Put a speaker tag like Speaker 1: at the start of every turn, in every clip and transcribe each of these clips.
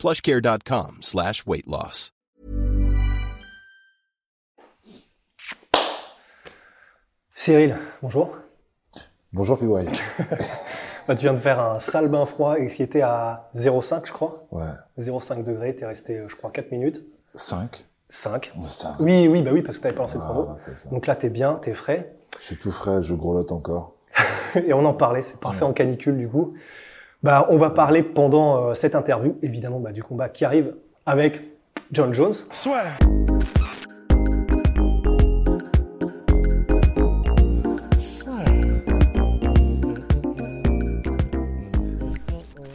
Speaker 1: plushcare.com slash weight loss.
Speaker 2: Cyril, bonjour.
Speaker 3: Bonjour PY.
Speaker 2: Bah, tu viens de faire un sale bain froid et qui était à 0,5 je crois.
Speaker 3: Ouais.
Speaker 2: 0,5 degrés, t'es resté je crois 4 minutes.
Speaker 3: 5
Speaker 2: 5.
Speaker 3: 5.
Speaker 2: Oui, oui, bah oui, parce que t'avais pas lancé le
Speaker 3: Ah, c'est ça.
Speaker 2: Donc là t'es bien, t'es frais.
Speaker 3: Je suis tout frais, je grelotte encore.
Speaker 2: et on en parlait, c'est parfait en canicule du coup. Bah, on va parler pendant euh, cette interview, évidemment, bah, du combat qui arrive avec John Jones.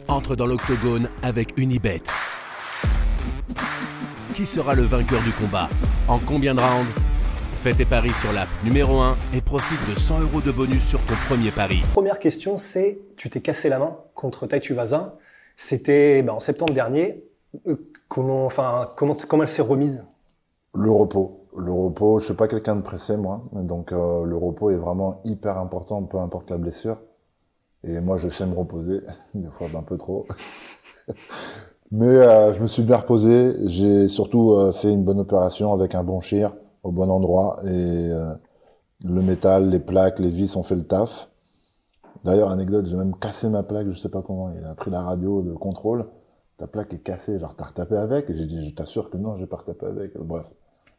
Speaker 4: entre dans l'octogone avec Unibet. Qui sera le vainqueur du combat? En combien de rounds? Fais tes paris sur l'app numéro 1 et profite de 100 euros de bonus sur ton premier pari.
Speaker 2: Première question, c'est tu t'es cassé la main contre Tai Tuivasa. C'était bah, en septembre dernier. Euh, comment, enfin, comment, comment elle s'est remise?
Speaker 3: Le repos. Le repos, je suis pas quelqu'un de pressé, moi. Donc, euh, le repos est vraiment hyper important, peu importe la blessure. Et moi, je sais me reposer, des fois un peu trop. Mais euh, je me suis bien reposé. J'ai surtout euh, fait une bonne opération avec un bon chir au bon endroit. Et euh, le métal, les plaques, les vis ont fait le taf. D'ailleurs, anecdote, j'ai même cassé ma plaque, je sais pas comment. Il a pris la radio de contrôle. Ta plaque est cassée, genre t'as retapé avec? J'ai dit, je t'assure que non, j'ai pas retapé avec. Bref,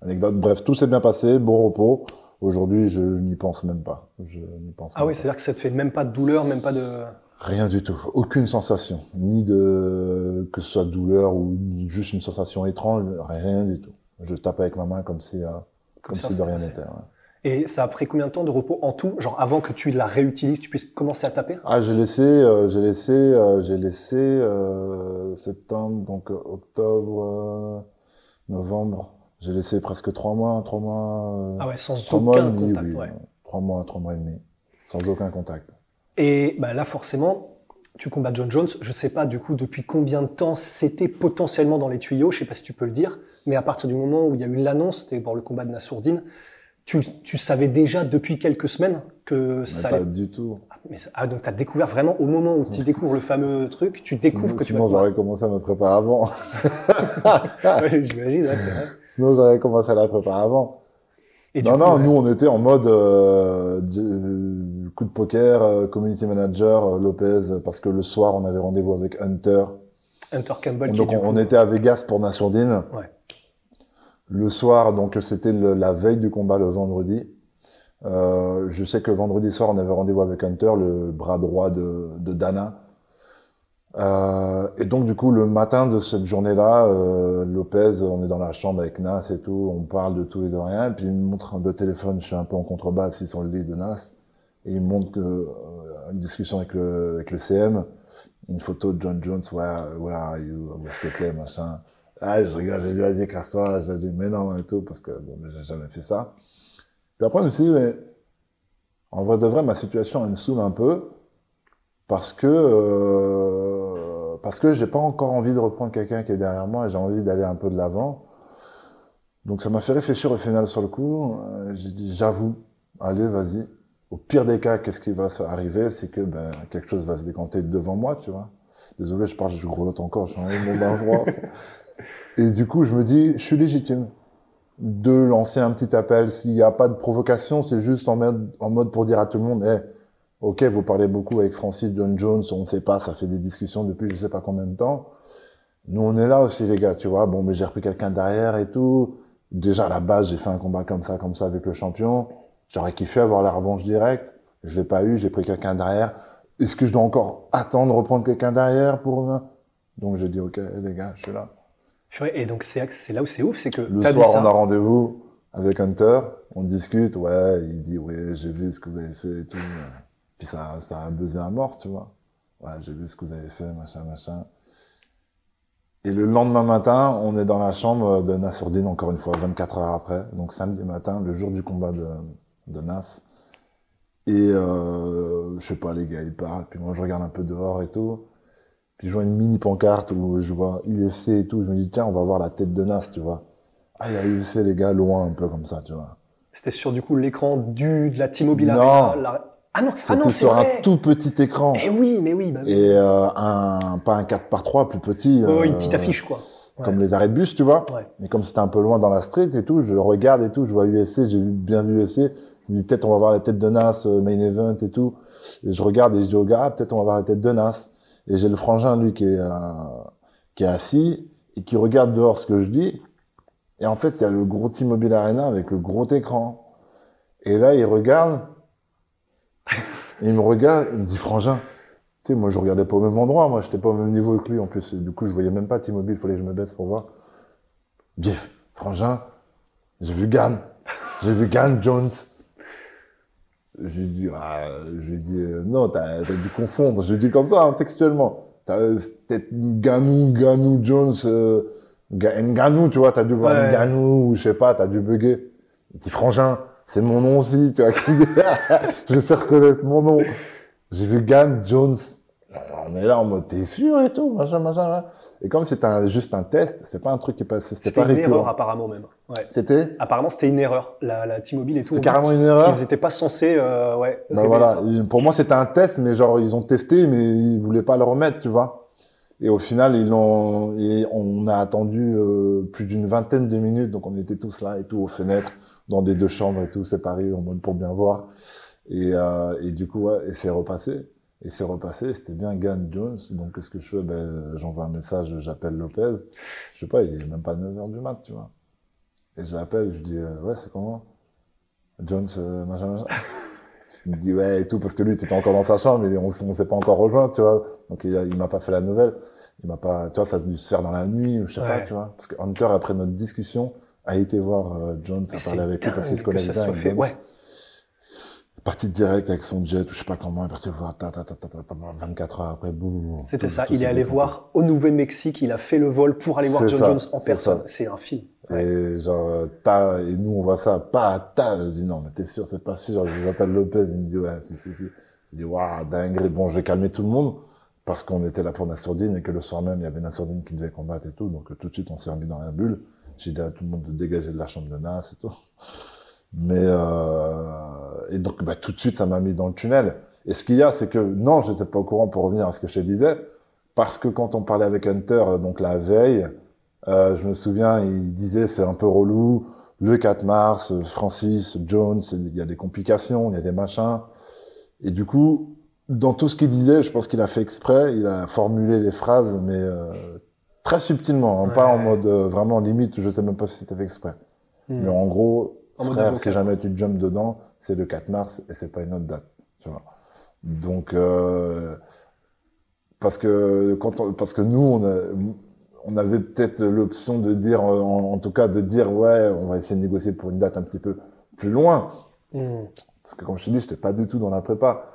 Speaker 3: anecdote. Bref, tout s'est bien passé, bon repos. Aujourd'hui, je n'y pense même pas. Je n'y pense
Speaker 2: Ah oui, c'est-à-dire que ça te fait même pas de douleur, même pas de.
Speaker 3: Rien du tout, aucune sensation, ni de que ce soit douleur ou juste une sensation étrange, rien du tout. Je tape avec ma main comme si, euh, comme
Speaker 2: ça,
Speaker 3: si de rien n'était. ouais.
Speaker 2: Et ça a pris combien de temps de repos en tout Genre avant que tu la réutilises, tu puisses commencer à taper?
Speaker 3: Ah, j'ai laissé, euh, j'ai laissé, euh, j'ai laissé euh, septembre, donc octobre, novembre. J'ai laissé presque trois mois, trois mois.
Speaker 2: Ah ouais, sans
Speaker 3: mois
Speaker 2: aucun
Speaker 3: demi,
Speaker 2: contact.
Speaker 3: oui,
Speaker 2: ouais.
Speaker 3: Trois mois, trois mois et demi, sans aucun contact.
Speaker 2: Et bah, là, forcément, tu combats John Jones. Je sais pas du coup depuis combien de temps c'était potentiellement dans les tuyaux. Je sais pas si tu peux le dire. Mais à partir du moment où il y a eu l'annonce, c'était pour le combat de Nassourdine, tu, tu savais déjà depuis quelques semaines que
Speaker 3: Mais
Speaker 2: ça
Speaker 3: pas
Speaker 2: allait.
Speaker 3: du tout.
Speaker 2: Ah, mais ça- ah, donc tu as découvert vraiment au moment où tu découvres le fameux truc, tu découvres
Speaker 3: sinon,
Speaker 2: que tu vas
Speaker 3: j'aurais commencé à me préparer avant.
Speaker 2: Ouais, J'imagine, ouais, c'est vrai.
Speaker 3: sinon j'aurais commencé à la préparer avant.
Speaker 2: Et
Speaker 3: non,
Speaker 2: coup,
Speaker 3: non,
Speaker 2: ouais.
Speaker 3: nous on était en mode euh, de- coup de poker, euh, community manager, euh, Lopez, parce que le soir on avait rendez-vous avec Hunter.
Speaker 2: Hunter Campbell
Speaker 3: Donc on,
Speaker 2: coup,
Speaker 3: on était à Vegas pour Nassourdine.
Speaker 2: Ouais.
Speaker 3: Le soir, donc c'était la veille du combat le vendredi. Euh, je sais que vendredi soir on avait rendez-vous avec Hunter, le bras droit de, de Dana. Euh, et donc du coup le matin de cette journée-là, euh, Lopez, on est dans la chambre avec Nas et tout, on parle de tout et de rien, et puis il me montre le téléphone, je suis un peu en contrebas assis sur le lit de Nas, et il me montre que, euh, une discussion avec le, avec le CM, une photo de John Jones, where, where are you, où est-ce machin. Ah, je regarde, j'ai dit, vas-y, casse-toi, j'ai dit, mais non, et tout, parce que, bon, j'ai jamais fait ça. Puis après, je me dit, mais, en vrai de vrai, ma situation, elle me saoule un peu, parce que, euh, parce que j'ai pas encore envie de reprendre quelqu'un qui est derrière moi, et j'ai envie d'aller un peu de l'avant. Donc ça m'a fait réfléchir au final sur le coup. Euh, j'ai dit, j'avoue, allez, vas-y. Au pire des cas, qu'est-ce qui va se- arriver? C'est que ben, quelque chose va se décanter devant moi, tu vois. Désolé, je parle, je grelotte encore, je suis en mon bain froid. Et du coup, je me dis, je suis légitime de lancer un petit appel. S'il n'y a pas de provocation, c'est juste en mode, en mode pour dire à tout le monde, eh, ok, vous parlez beaucoup avec Francis John Jones, on ne sait pas, ça fait des discussions depuis je sais pas combien de temps. Nous, on est là aussi, les gars, tu vois. Bon, mais j'ai repris quelqu'un derrière et tout. Déjà, à la base, j'ai fait un combat comme ça, comme ça, avec le champion. J'aurais kiffé avoir la revanche directe. Je l'ai pas eu, j'ai pris quelqu'un derrière. Est-ce que je dois encore attendre de reprendre quelqu'un derrière pour... Donc, j'ai dit, ok, les gars, je suis là.
Speaker 2: Et donc c'est là où c'est ouf, c'est que
Speaker 3: Le
Speaker 2: t'as dit
Speaker 3: soir,
Speaker 2: ça.
Speaker 3: on a rendez-vous avec Hunter, on discute, ouais, il dit, ouais, j'ai vu ce que vous avez fait et tout. Puis ça, ça a buzzé à mort, tu vois. Ouais, j'ai vu ce que vous avez fait, machin, machin. Et le lendemain matin, on est dans la chambre de Nassourdine, encore une fois, 24 heures après. Donc samedi matin, le jour du combat de, de Nas. Et euh, je sais pas, les gars, ils parlent. Puis moi, je regarde un peu dehors et tout. Puis je vois une mini pancarte où je vois UFC et tout. Je me dis, tiens, on va voir la tête de Nas, tu vois. Ah, il y a UFC, les gars, loin, un peu comme ça, tu vois.
Speaker 2: C'était sur du coup l'écran du de la T-Mobile
Speaker 3: Non.
Speaker 2: Arena. la- Ah non, ah
Speaker 3: C'était
Speaker 2: non, c'est
Speaker 3: sur un
Speaker 2: vrai.
Speaker 3: tout petit écran.
Speaker 2: Eh oui, mais oui, bah oui.
Speaker 3: Et euh, un, pas un 4 par 3 plus petit.
Speaker 2: Oh, une
Speaker 3: euh,
Speaker 2: petite affiche quoi. Ouais.
Speaker 3: Comme les arrêts de bus, tu vois.
Speaker 2: Ouais.
Speaker 3: Mais comme c'était un peu loin dans la street et tout, je regarde et tout, je vois UFC, j'ai vu- bien vu UFC. Je me dis peut-être on va voir la tête de Nas, euh, main event et tout. Et je regarde et je dis au gars, ah, peut-être on va voir la tête de Nas. Et j'ai le frangin, lui, qui est, euh, qui est assis et qui regarde dehors ce que je dis. Et en fait, il y a le gros T-Mobile Arena avec le gros écran. Et là, il regarde. Il me regarde, il me dit, frangin, tu sais, moi, je regardais pas au même endroit. Moi, j'étais pas au même niveau que lui. En plus, du coup, je voyais même pas T-Mobile. Il fallait que je me baisse pour voir. Biff, frangin, j'ai vu Gann. J'ai vu Gann Jones. J'ai dit, ah, j'ai dit, euh, non, t'as, t'as dû confondre. J'ai dit comme ça, hein, textuellement. T'as peut-être Ganou, Ganou Jones, euh, Ga- Nganou, tu vois, t'as dû voir
Speaker 2: Ouais.
Speaker 3: Nganou, ou je sais pas, t'as dû bugger. Il dit, frangin, c'est mon nom aussi, tu vois. je sais reconnaître mon nom. J'ai vu Gann Jones. On est là en mode, t'es sûr et tout, machin, machin, machin. Et comme c'était un- juste un test, c'est pas un truc qui passe, c'était
Speaker 2: C'était
Speaker 3: pas
Speaker 2: une erreur apparemment même. Ouais.
Speaker 3: C'était,
Speaker 2: Apparemment c'était une erreur. La, la T-Mobile et tout.
Speaker 3: c'est
Speaker 2: on
Speaker 3: carrément une erreur?
Speaker 2: Ils n'étaient pas censés, euh, ouais.
Speaker 3: Bah voilà,
Speaker 2: ça.
Speaker 3: Pour moi c'était un test, mais genre ils ont testé, mais ils voulaient pas le remettre, tu vois. Et au final, ils et on a attendu euh, plus d'une vingtaine de minutes, donc on était tous là et tout aux fenêtres, dans des deux chambres et tout, séparés en mode pour bien voir. Et, euh, et du coup, ouais, et c'est repassé. Et c'est repassé, c'était bien Gann Jones. Donc qu'est-ce que je fais? Ben j'envoie un message, j'appelle Lopez. Je sais pas, il est même pas 9h du mat, tu vois. Et je l'appelle, je dis euh, ouais, c'est comment? Jones, euh, machin, machin. Il me dit ouais et tout parce que lui était encore dans sa chambre et on, on s'est pas encore rejoint tu vois donc il, il m'a pas fait la nouvelle il m'a pas tu vois ça a dû se faire dans la nuit ou je sais pas tu vois parce que Hunter après notre discussion a été voir euh, Jones
Speaker 2: Mais
Speaker 3: a parlé avec lui parce qu'il se bien
Speaker 2: soit fait.
Speaker 3: Jones.
Speaker 2: Ouais.
Speaker 3: Parti direct avec son jet ou je sais pas comment il est parti voir ta ta ta ta, ta, ta, 24 heures après boum
Speaker 2: C'était ça.
Speaker 3: tout
Speaker 2: Il est allé voir au Nouveau-Mexique. Il a fait le vol pour aller voir John
Speaker 3: ça,
Speaker 2: Jones en personne. C'est un film. Ouais.
Speaker 3: Et genre, ta, et nous, on voit ça, pas ta. Je dis, non, mais t'es sûr, c'est pas sûr. Je l'appelle Lopez, il me dit, ouais, si, si, si. Je dis, waouh, dinguerie. Bon, j'ai calmé tout le monde, parce qu'on était là pour Nassourdine, et que le soir même, il y avait Nassourdine qui devait combattre et tout. Donc, tout de suite, on s'est remis dans la bulle. J'ai dit à tout le monde de dégager de la chambre de Nas et tout. Mais, euh, et donc, bah, tout de suite, ça m'a mis dans le tunnel. Et ce qu'il y a, c'est que, non, j'étais pas au courant pour revenir à ce que je te disais, parce que quand on parlait avec Hunter, euh, donc la veille, euh, je me souviens, il disait c'est un peu relou. Le 4 mars, euh, Francis, Jones, il y a des complications, il y a des machins. Et du coup, dans tout ce qu'il disait, je pense qu'il a fait exprès, il a formulé les phrases, mais euh, très subtilement, hein, pas en mode euh, vraiment limite, je sais même pas si c'était fait exprès.
Speaker 2: Hmm.
Speaker 3: Mais en gros,
Speaker 2: En mode
Speaker 3: frère, si jamais tu jumps dedans, c'est le 4 mars et c'est pas une autre date, tu vois. Donc, euh, parce que quand on- parce que nous, on, a- on avait peut-être l'option de dire, euh, en, en tout cas, de dire ouais, on va essayer de négocier pour une date un petit peu plus loin.
Speaker 2: Hmm.
Speaker 3: Parce que comme je te dis, j'étais pas du tout dans la prépa.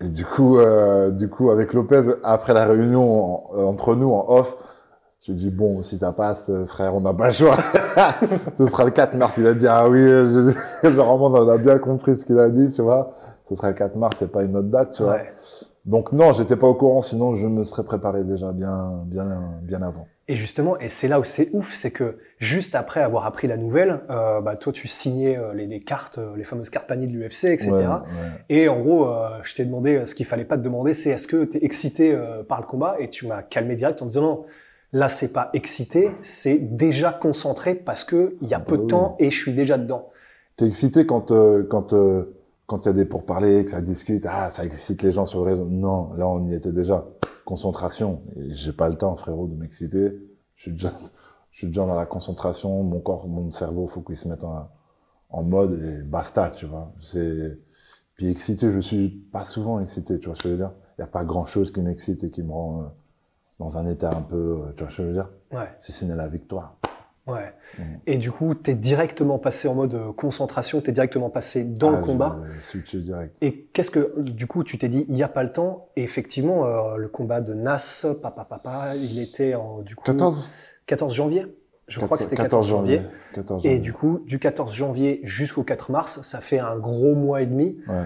Speaker 3: Et du coup, euh, du coup, avec Lopez, après la réunion en- entre nous en off, je lui dis bon, si ça passe, euh, frère, on n'a pas le choix. ce sera le 4 mars. Il a dit ah oui, je, genre vraiment, on a bien compris ce qu'il a dit, tu vois. Ce sera le 4 mars, c'est pas une autre date, tu vois.
Speaker 2: Ouais.
Speaker 3: Donc non, j'étais pas au courant, sinon je me serais préparé déjà bien, bien, bien avant.
Speaker 2: Et justement, et c'est là où c'est ouf, c'est que juste après avoir appris la nouvelle, euh, bah, toi tu signais euh, les, les cartes, euh, les fameuses cartes paniers de l'UFC, etc.
Speaker 3: Ouais, ouais.
Speaker 2: Et en gros, euh, je t'ai demandé euh, ce qu'il fallait pas te demander, c'est est-ce que tu es excité euh, par le combat? Et tu m'as calmé direct en disant non, là c'est pas excité, c'est déjà concentré parce que il y a
Speaker 3: bah
Speaker 2: peu de
Speaker 3: oui.
Speaker 2: temps et je suis déjà dedans.
Speaker 3: T'es excité quand euh, quand euh, quand il y a des pourparlers, que ça discute, ah ça excite les gens sur le réseau. Non, là on y était déjà. Concentration. J'ai pas le temps, frérot, de m'exciter. Je suis déjà, je suis déjà dans la concentration. Mon corps, mon cerveau, faut qu'il se mette en, en mode et basta, tu vois. C'est puis excité, je suis pas souvent excité, tu vois ce que je veux dire. Il y a pas grand chose qui m'excite et qui me rend euh, dans un état un peu, euh, tu vois ce que je veux dire?
Speaker 2: Ouais.
Speaker 3: Si ce n'est la victoire.
Speaker 2: Ouais. Et du coup, tu es directement passé en mode euh, concentration, tu es directement passé dans le
Speaker 3: Ah,
Speaker 2: combat.
Speaker 3: switché direct.
Speaker 2: Et qu'est-ce que, du coup, tu t'es dit, il n'y a pas le temps? Et effectivement, euh, le combat de Nas, papa, papa, il était en, du coup,
Speaker 3: 14
Speaker 2: 14 janvier. Je crois que c'était 14 janvier.
Speaker 3: 14
Speaker 2: Et
Speaker 3: janvier.
Speaker 2: du coup, du 14 janvier jusqu'au 4 mars, ça fait un gros mois et demi.
Speaker 3: Ouais.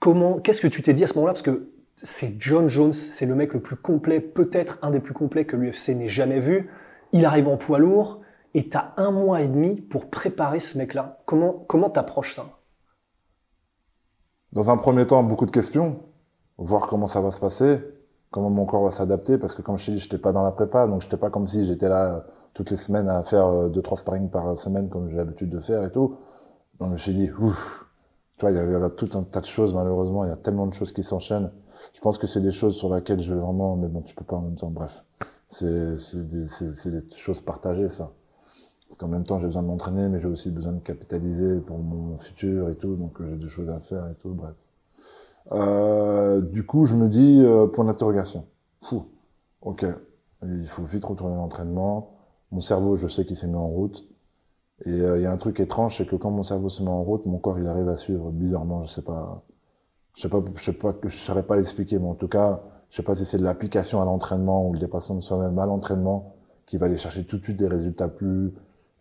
Speaker 2: Comment, qu'est-ce que tu t'es dit à ce moment-là? Parce que c'est John Jones, c'est le mec le plus complet, peut-être un des plus complets que l'UFC n'ait jamais vu. Il arrive en poids lourd et t'as un mois et demi pour préparer ce mec-là. Comment, comment t'approches ça?
Speaker 3: Dans un premier temps, beaucoup de questions, voir comment ça va se passer, comment mon corps va s'adapter, parce que comme je t'ai dit, j'étais pas dans la prépa, donc j'étais pas comme si j'étais là euh, toutes les semaines à faire euh, deux, trois sparring par semaine comme j'ai l'habitude de faire et tout. Donc je me suis dit, ouf, avait il y avait tout un tas de choses, malheureusement, il y a tellement de choses qui s'enchaînent. Je pense que c'est des choses sur lesquelles je vais vraiment, mais bon, tu peux pas en même temps, bref. C'est, des, choses partagées, ça. Parce qu'en même temps, j'ai besoin de m'entraîner, mais j'ai aussi besoin de capitaliser pour mon futur et tout, donc euh, j'ai des choses à faire et tout, bref. Euh, du coup, je me dis, euh, point d'interrogation. Ok. Il faut vite retourner à l'entraînement. Mon cerveau, je sais qu'il s'est mis en route. Et euh, il y a un truc étrange, c'est que quand mon cerveau se met en route, mon corps, il arrive à suivre bizarrement. Je sais pas, je sais pas, je sais pas, je saurais pas l'expliquer, mais en tout cas, je sais pas si c'est de l'application à l'entraînement ou le dépassement de soi-même à l'entraînement qui va aller chercher tout de suite des résultats plus,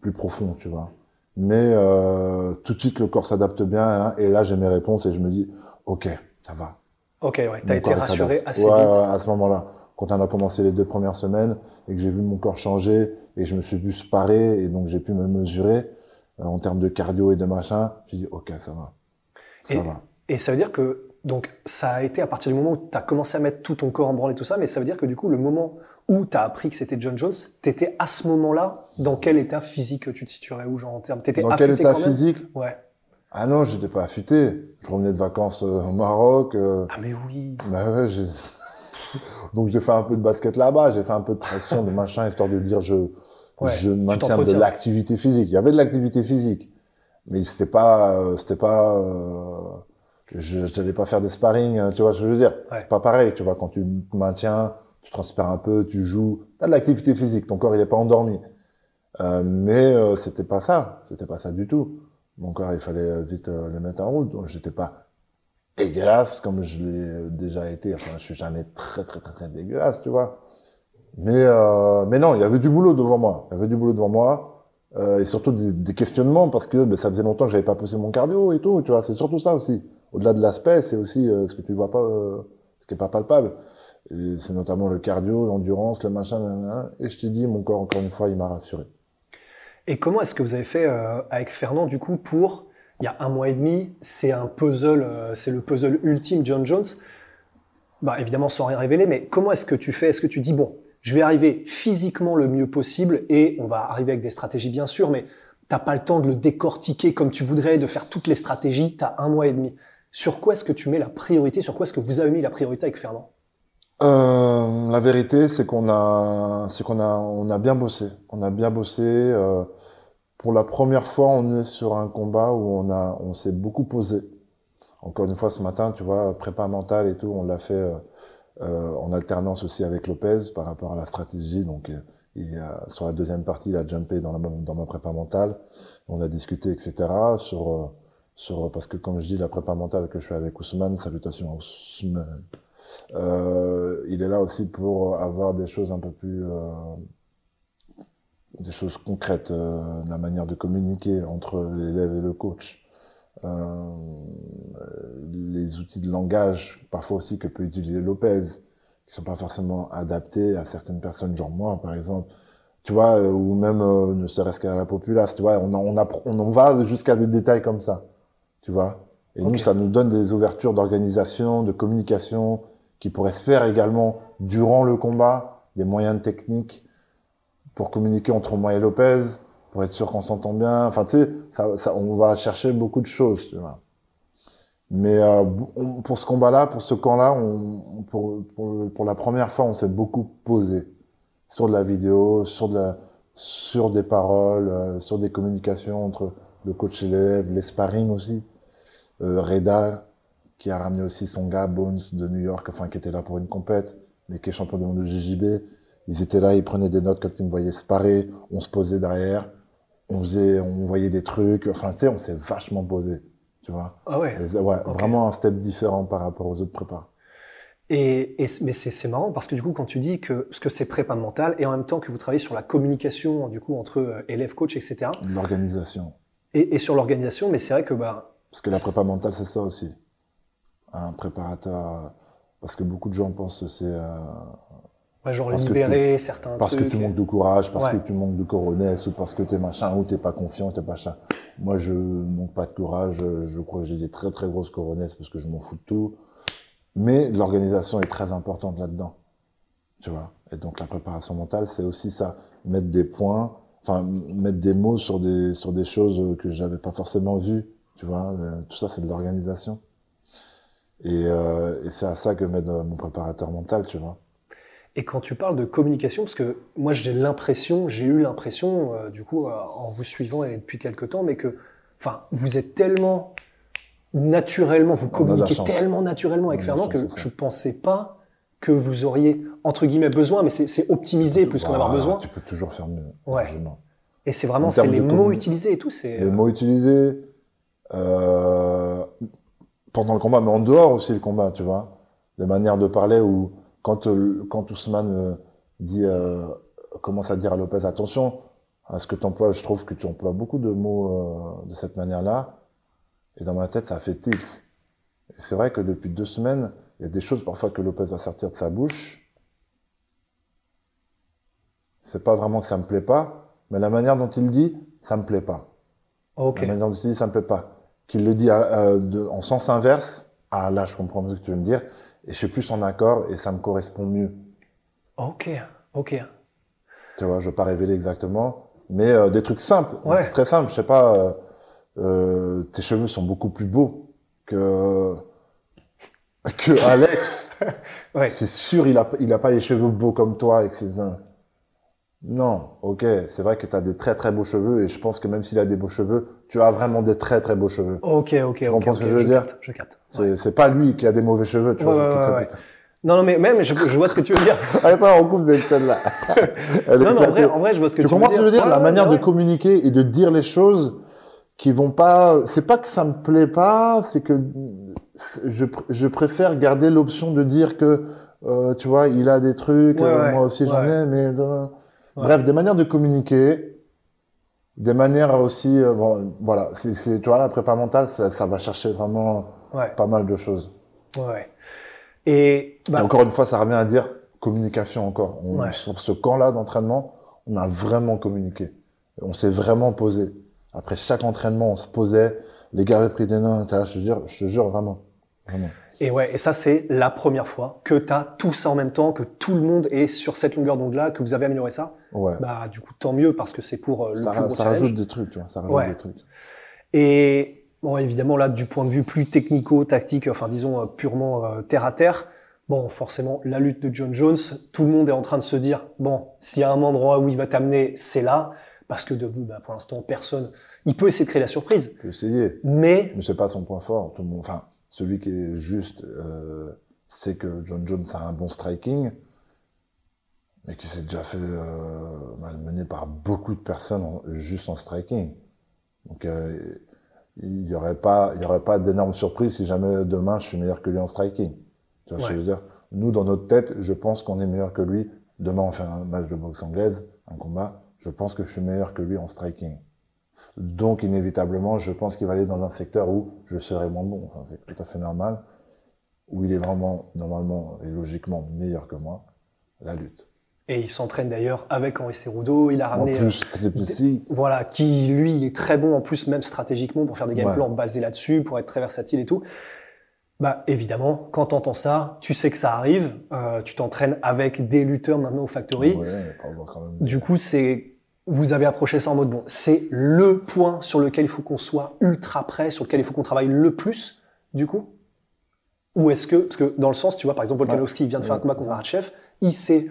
Speaker 3: plus profonds, tu vois. Mais euh, tout de suite, le corps s'adapte bien, hein, et là, j'ai mes réponses et je me dis, ok, ça va.
Speaker 2: Ok, ouais, t'as été rassuré assez
Speaker 3: Ouais,
Speaker 2: vite.
Speaker 3: ouais, à ce moment-là. Quand on a commencé les deux premières semaines et que j'ai vu mon corps changer et je me suis vu sparer et donc j'ai pu me mesurer euh, en termes de cardio et de machin, j'ai dit ok, ça va. Ça
Speaker 2: Et-
Speaker 3: va.
Speaker 2: Et ça veut dire que donc ça a été à partir du moment où tu as commencé à mettre tout ton corps en branle et tout ça, mais ça veut dire que du coup le moment où tu as appris que c'était John Jones, t'étais à ce moment-là dans quel état physique tu te situerais où genre en termes T'étais
Speaker 3: Dans quel état
Speaker 2: quand même
Speaker 3: physique
Speaker 2: Ouais.
Speaker 3: Ah non, j'étais pas affûté. Je revenais de vacances euh, au Maroc. euh,
Speaker 2: Ah mais oui.
Speaker 3: bah ouais, j'ai... Donc j'ai fait un peu de basket là-bas, j'ai fait un peu de traction, de machin, histoire de dire je,
Speaker 2: Ouais,
Speaker 3: je maintiens de
Speaker 2: t'entretiens.
Speaker 3: l'activité physique. Il y avait de l'activité physique, mais c'était pas, euh, c'était pas, euh, je j'allais pas faire des sparring, euh, tu vois ce que je veux dire.
Speaker 2: Ouais.
Speaker 3: C'est pas pareil, tu vois, quand tu maintiens, tu transpires un peu, tu joues, t'as de l'activité physique, ton corps il est pas endormi. Euh, mais euh, c'était pas ça, c'était pas ça du tout. Mon corps il fallait euh, vite euh, le mettre en route, donc j'étais pas dégueulasse comme je l'ai déjà été. Enfin, je suis jamais très très très très dégueulasse, tu vois. Mais euh, mais non, il y avait du boulot devant moi. Il y avait du boulot devant moi euh, et surtout des, des questionnements parce que ben, ça faisait longtemps que j'avais pas poussé mon cardio et tout. Tu vois, c'est surtout ça aussi. Au-delà de l'aspect, c'est aussi euh, ce que tu vois pas, euh, ce qui est pas palpable. C'est notamment le cardio, l'endurance, le machin. Et je t'ai dit, mon corps encore une fois, il m'a rassuré.
Speaker 2: Et comment est-ce que vous avez fait euh, avec Fernand du coup pour il y a un mois et demi, c'est un puzzle, c'est le puzzle ultime John Jones. Bah évidemment sans rien révéler, mais comment est-ce que tu fais? Est-ce que tu dis bon, je vais arriver physiquement le mieux possible et on va arriver avec des stratégies bien sûr, mais t'as pas le temps de le décortiquer comme tu voudrais, de faire toutes les stratégies. T'as un mois et demi. Sur quoi est-ce que tu mets la priorité? Sur quoi est-ce que vous avez mis la priorité avec Fernand?
Speaker 3: Euh, la vérité, c'est qu'on a, c'est qu'on a, on a bien bossé. On a bien bossé. euh, pour la première fois, on est sur un combat où on a, on s'est beaucoup posé. Encore une fois, ce matin, tu vois, prépa mentale et tout, on l'a fait euh, en alternance aussi avec Lopez par rapport à la stratégie. Donc, il a, sur la deuxième partie, il a jumpé dans, ma prépa mentale. On a discuté, etc. sur, parce que comme je dis, la prépa mentale que je fais avec Ousmane, salutations à Ousmane. Euh, il est là aussi pour avoir des choses un peu plus, euh, des choses concrètes, euh, la manière de communiquer entre l'élève et le coach, euh, les outils de langage, parfois aussi que peut utiliser Lopez, qui sont pas forcément adaptés à certaines personnes, genre moi par exemple, tu vois, euh, ou même euh, ne serait-ce qu'à la populace, tu vois, on, on, on en va jusqu'à des détails comme ça, tu vois? Et nous,
Speaker 2: Ok.
Speaker 3: ça nous donne des ouvertures d'organisation, de communication, qui pourraient se faire également durant le combat, des moyens techniques pour communiquer entre moi et Lopez, pour être sûr qu'on s'entend bien. Enfin, tu sais, ça, ça, on va chercher beaucoup de choses, tu vois. Mais euh, on- pour ce combat-là, pour ce camp-là, on, on- pour, pour, pour la première fois, on s'est beaucoup posé sur de la vidéo, sur, de la, sur des paroles, euh, sur des communications entre le coach et l'élève, les sparring aussi. Euh, Reda, qui a ramené aussi son gars, Bones, de New York, enfin, qui était là pour une compète, mais qui est champion du monde de JJB, Ils étaient là, ils prenaient des notes quand ils me voyaient se parer, on se posait derrière, on faisait, on voyait des trucs. Enfin, tu sais, on s'est vachement posé, tu vois.
Speaker 2: Ah ouais?
Speaker 3: Et, ouais, vraiment un step différent par rapport aux autres prépas.
Speaker 2: Et, et mais c'est marrant parce que du coup, quand tu dis que ce que c'est prépa mental et en même temps que vous travaillez sur la communication du coup entre euh, élèves, coach, etc.
Speaker 3: L'organisation.
Speaker 2: Et, et, sur l'organisation, mais c'est vrai que bah.
Speaker 3: Parce que la prépa mentale, c'est ça aussi. Un préparateur, parce que beaucoup de gens pensent que c'est. Euh,
Speaker 2: ouais, genre libérer certains
Speaker 3: parce
Speaker 2: trucs.
Speaker 3: Que tu manques de courage, parce que tu manques de coronesse, ou parce que t'es machin, ou t'es pas confiant, t'es machin. Moi, je manque pas de courage. Je crois que j'ai des très très grosses coronesses parce que je m'en fous de tout. Mais l'organisation est très importante là-dedans. Tu vois? Et donc la préparation mentale, c'est aussi ça. Mettre des points, enfin, mettre des mots sur des, sur des choses que j'avais pas forcément vues. Tu vois. Euh, tout ça, c'est de l'organisation. Et, euh, et c'est à ça que m'aide mon préparateur mental, tu vois.
Speaker 2: Et quand tu parles de communication, parce que moi j'ai l'impression, j'ai eu l'impression, euh, du coup, en vous suivant et depuis quelques temps, mais que, enfin, vous êtes tellement naturellement, vous communiquez tellement naturellement avec Fernand que je pensais pas que vous auriez, entre guillemets, besoin, mais c'est optimisé plus qu'en avoir besoin.
Speaker 3: Tu peux toujours faire mieux.
Speaker 2: Ouais. Et c'est vraiment, c'est les mots utilisés et tout.
Speaker 3: Les euh, mots utilisés, euh, pendant le combat, mais en dehors aussi le combat, tu vois. Les manières de parler où, quand, euh, quand Ousmane dit, commence à dire à Lopez, attention à ce que tu emploies, je trouve que tu emploies beaucoup de mots de cette manière-là et dans ma tête, ça fait tilt. Et c'est vrai que depuis deux semaines, il y a des choses parfois que Lopez va sortir de sa bouche. C'est pas vraiment que ça me plaît pas, mais la manière dont il dit, ça me plaît pas.
Speaker 2: Ok.
Speaker 3: La manière dont il dit, ça me plaît pas. Qu'il le dit euh, en sens inverse, ah là, je comprends ce que tu veux me dire, et je suis plus en accord et ça me correspond mieux.
Speaker 2: Ok, ok.
Speaker 3: Tu vois, je veux pas révéler exactement, mais euh, des trucs simples,
Speaker 2: ouais.
Speaker 3: très simples. Je sais pas. Euh, euh, tes cheveux sont beaucoup plus beaux que que Alex.
Speaker 2: ouais.
Speaker 3: C'est sûr, il a il a pas les cheveux beaux comme toi avec ses Non, ok, c'est vrai que tu as des très très beaux cheveux et je pense que même s'il a des beaux cheveux, tu as vraiment des très très beaux cheveux.
Speaker 2: Ok, ok,
Speaker 3: tu
Speaker 2: comprends
Speaker 3: ce que je veux dire
Speaker 2: capte, Je capte.
Speaker 3: C'est pas lui qui a des mauvais cheveux, tu vois.
Speaker 2: Non, non, mais même, je, je, vois ce que tu veux dire.
Speaker 3: Allez, pas, on coupe celle-là.
Speaker 2: non, mais en vrai, en vrai, je vois ce que tu,
Speaker 3: tu
Speaker 2: veux dire.
Speaker 3: Tu comprends ce que je veux dire La manière de communiquer et de dire les choses qui vont pas. C'est pas que ça me plaît pas, c'est que je, je préfère garder l'option de dire que euh, tu vois, il a des trucs, euh, moi aussi j'en ai, mais euh, bref, des manières de communiquer, des manières aussi. Euh, bon, voilà, c'est tu vois la prépa mentale, ça, ça va chercher vraiment pas mal de choses.
Speaker 2: Ouais. Et,
Speaker 3: bah, Et, encore une fois, ça revient à dire communication encore. On, sur ce camp-là d'entraînement, on a vraiment communiqué. On s'est vraiment posé. Après chaque entraînement, on se posait, les gars avaient pris des notes, je te jure, je te jure vraiment, vraiment.
Speaker 2: Et ouais, et ça c'est la première fois que tu as tout ça en même temps, que tout le monde est sur cette longueur d'onde-là, que vous avez amélioré ça?
Speaker 3: Ouais.
Speaker 2: Bah du coup tant mieux parce que c'est pour euh, le
Speaker 3: ça,
Speaker 2: plus gros
Speaker 3: Ça rajoute des trucs, tu vois, ça rajoute des trucs.
Speaker 2: Et bon, évidemment là, du point de vue plus technico-tactique, enfin disons euh, purement euh, terre à terre, bon, forcément la lutte de John Jones, tout le monde est en train de se dire bon, s'il y a un endroit où il va t'amener, c'est là parce que debout, bah, pour l'instant, personne. Il peut essayer de créer la surprise.
Speaker 3: Il peut essayer.
Speaker 2: Mais.
Speaker 3: Mais c'est pas son point fort. Tout le monde, enfin, celui qui est juste, euh, c'est que John Jones a un bon striking, mais qui s'est déjà fait euh, malmener par beaucoup de personnes juste en striking. Donc, euh, il y aurait pas, il y aurait pas d'énorme surprise si jamais demain je suis meilleur que lui en striking. Tu vois ce que je veux dire? Nous, dans notre tête, je pense qu'on est meilleur que lui. Demain, on fait un match de boxe anglaise, un combat je pense que je suis meilleur que lui en striking. Donc, inévitablement, je pense qu'il va aller dans un secteur où je serai moins bon. Enfin, c'est tout à fait normal. Où il est vraiment, normalement et logiquement meilleur que moi, la lutte.
Speaker 2: Et il s'entraîne d'ailleurs avec Henri Cerudo. Il a ramené.
Speaker 3: En plus, euh,
Speaker 2: Voilà, qui lui, il est très bon en plus, même stratégiquement, pour faire des game plans basés là-dessus, pour être très versatile et tout. Bah évidemment, quand t'entends ça, tu sais que ça arrive. Euh, tu t'entraînes avec des lutteurs maintenant au Factory.
Speaker 3: Ouais, quand même.
Speaker 2: Du coup, c'est vous avez approché ça en mode bon, c'est le point sur lequel il faut qu'on soit ultra prêt, sur lequel il faut qu'on travaille le plus, du coup Ou est-ce que, parce que dans le sens, tu vois, par exemple, Volkanovski vient de faire un combat contre Ratchev, il sait,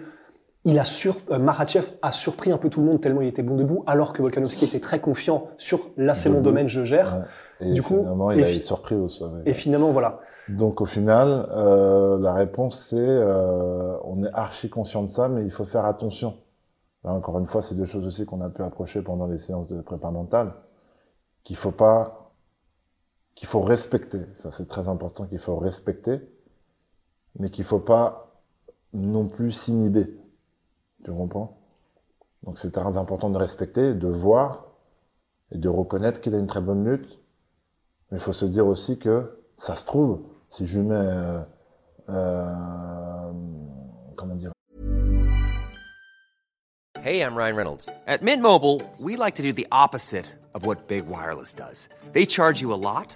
Speaker 2: il a sur, euh, Marachev a surpris un peu tout le monde tellement il était bon debout, alors que Volkanovski était très confiant sur là c'est mon domaine, je gère.
Speaker 3: Ouais. Et
Speaker 2: Du coup,
Speaker 3: finalement,
Speaker 2: et
Speaker 3: il a été surpris au sommet.
Speaker 2: Et finalement, voilà.
Speaker 3: Donc au final, euh, la réponse c'est euh, on est archi conscient de ça, mais il faut faire attention. Là encore une fois, c'est deux choses aussi qu'on a pu approcher pendant les séances de prépa mentale, qu'il faut pas, qu'il faut respecter. Ça c'est très important qu'il faut respecter, mais qu'il faut pas non plus s'inhiber. Tu comprends Donc c'est très important de respecter, de voir et de reconnaître qu'il a une très bonne lutte. Mais il faut se dire aussi que ça se trouve, si je mets, euh, euh, comment dire,
Speaker 5: Hey, I'm Ryan Reynolds. At Mint Mobile, we like to do the opposite of what Big Wireless does. They charge you a lot,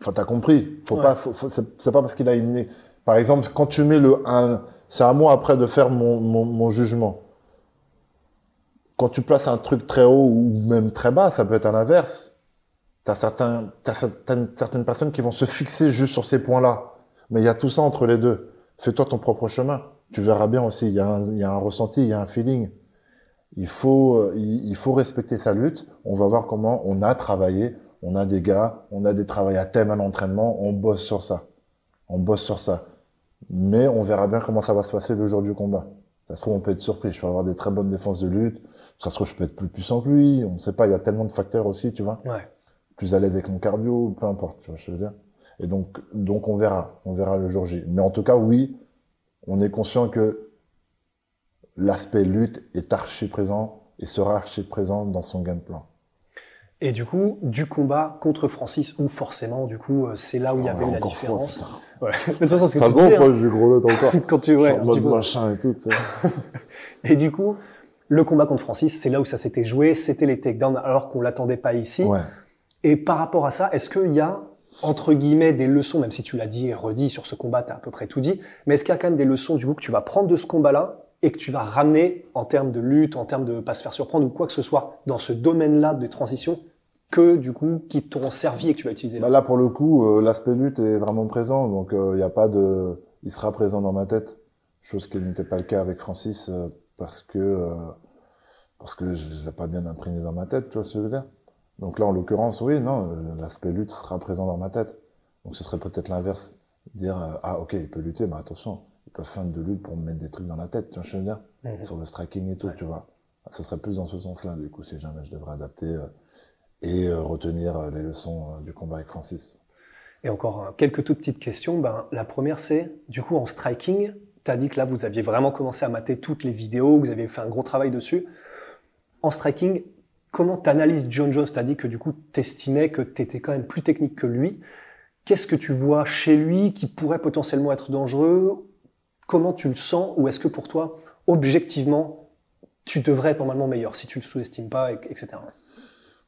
Speaker 3: Enfin, t'as compris. Faut pas, faut, faut- c'est pas parce qu'il a une. Par exemple, quand tu mets le 1, c'est à moi après de faire mon, mon, mon jugement. Quand tu places un truc très haut ou même très bas, ça peut être à l'inverse. T'as certains, t'as certaines, certaines personnes qui vont se fixer juste sur ces points-là. Mais il y a tout ça entre les deux. Fais-toi ton propre chemin. Tu verras bien aussi. Il y, a un, il y a un ressenti, il y a un feeling. Il faut, euh, il, il faut respecter sa lutte. On va voir comment on a travaillé. On a des gars, on a des travails à thème à l'entraînement. On bosse sur ça. On bosse sur ça. Mais on verra bien comment ça va se passer le jour du combat. Ça se trouve, on peut être surpris. Je peux avoir des très bonnes défenses de lutte. Ça se trouve, je peux être plus puissant que lui. On ne sait pas. Il y a tellement de facteurs aussi, tu vois.
Speaker 2: Ouais.
Speaker 3: Plus à l'aise avec mon cardio, peu importe. Tu vois, je veux dire. Et donc, donc on verra. On verra le jour J. Mais en tout cas, oui, on est conscient que l'aspect lutte est archi présent et sera archi présent dans son game plan.
Speaker 2: Et du coup, du combat contre Francis, où forcément, du coup, euh, c'est là où il y avait
Speaker 3: Oh,
Speaker 2: la
Speaker 3: encore
Speaker 2: différence.
Speaker 3: fois,
Speaker 2: Ouais. Mais de toute façon, ce que tu disais, hein.
Speaker 3: moi, je grelotte encore.
Speaker 2: quand tu ouais,
Speaker 3: mode machin et tout.
Speaker 2: Et du coup, le combat contre Francis, c'est là où ça s'était joué, c'était les takedowns, alors qu'on l'attendait pas ici.
Speaker 3: Ouais.
Speaker 2: Et par rapport à ça, est-ce qu'il y a, entre guillemets, des leçons, même si tu l'as dit et redit sur ce combat, tu as à peu près tout dit, mais est-ce qu'il y a quand même des leçons, du coup, que tu vas prendre de ce combat-là et que tu vas ramener en termes de lutte, en termes de pas se faire surprendre ou quoi que ce soit dans ce domaine-là de transition que, du coup, qui t'ont servi et que tu vas utiliser
Speaker 3: Bah
Speaker 2: là
Speaker 3: là, pour le coup, euh, l'aspect lutte est vraiment présent, donc il n'y a pas de, il sera présent dans ma tête, chose qui n'était pas le cas avec Francis euh, parce que euh, parce que je l'ai pas bien imprégné dans ma tête, tu vois ce que je veux dire. Donc là, en l'occurrence, oui, non, euh, l'aspect lutte sera présent dans ma tête. Donc ce serait peut-être l'inverse, dire euh, ah ok, il peut lutter, mais attention, faire de lutte pour me mettre des trucs dans la tête, tu vois ce que je veux dire,
Speaker 2: Mhm.
Speaker 3: sur le striking et tout, tu vois. Ce serait plus dans ce sens-là, du coup, si jamais je devrais adapter euh, et euh, retenir euh, les leçons du combat avec Francis.
Speaker 2: Et encore quelques toutes petites questions. Ben, la première, c'est, du coup, en striking, tu as dit que là, vous aviez vraiment commencé à mater toutes les vidéos, que vous aviez fait un gros travail dessus. En striking, comment tu analyses John Jones Tu as dit que du coup, tu estimais que tu étais quand même plus technique que lui. Qu'est-ce que tu vois chez lui qui pourrait potentiellement être dangereux? Comment tu le sens Ou est-ce que pour toi, objectivement, tu devrais être normalement meilleur si tu le sous-estimes pas, et- etc.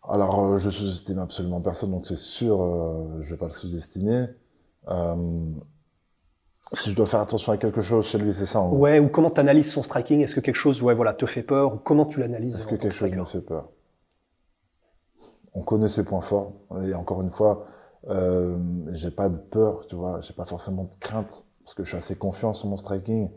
Speaker 3: Alors, euh, je sous-estime absolument personne, donc c'est sûr, euh, je vais pas le sous-estimer. Euh, si je dois faire attention à quelque chose chez lui, c'est ça. en.
Speaker 2: Ouais, ou comment tu analyses son striking Est-ce que quelque chose ouais, voilà, te fait peur Ou comment tu l'analyses
Speaker 3: Est-ce que quelque chose me fait peur? On connaît ses points forts, et encore une fois, euh, j'ai pas de peur, tu vois, j'ai pas forcément de crainte, parce que je suis assez confiant sur mon striking.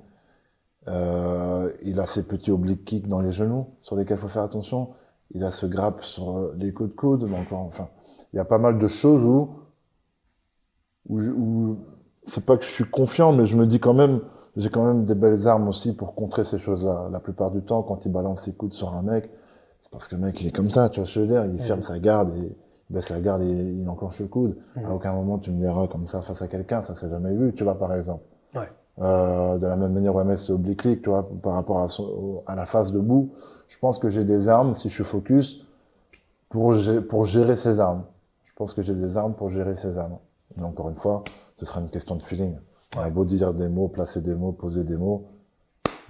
Speaker 3: Euh, il a ses petits oblique kicks dans les genoux, sur lesquels il faut faire attention. Il a ce grappe sur euh, les coudes coudes, donc enfin, il y a pas mal de choses où, où, où c'est pas que je suis confiant, mais je me dis quand même, j'ai quand même des belles armes aussi pour contrer ces choses-là. La plupart du temps, quand il balance ses coudes sur un mec, c'est parce que le mec, il est comme ça, tu vois ce que je veux dire? Il ferme sa garde et baisse sa garde et il enclenche le coude. À aucun moment, tu me verras comme ça face à quelqu'un, ça s'est jamais vu, tu vois, par exemple.
Speaker 2: Ouais.
Speaker 3: Euh, de la même manière, OMS, c'est oblique tu vois, par rapport à, son- au- à la phase debout. Je pense que j'ai des armes, si je suis focus, pour, gé- pour gérer ces armes. Je pense que j'ai des armes pour gérer ces armes. Mais encore une fois, ce sera une question de feeling. On a beau dire des mots, placer des mots, poser des mots.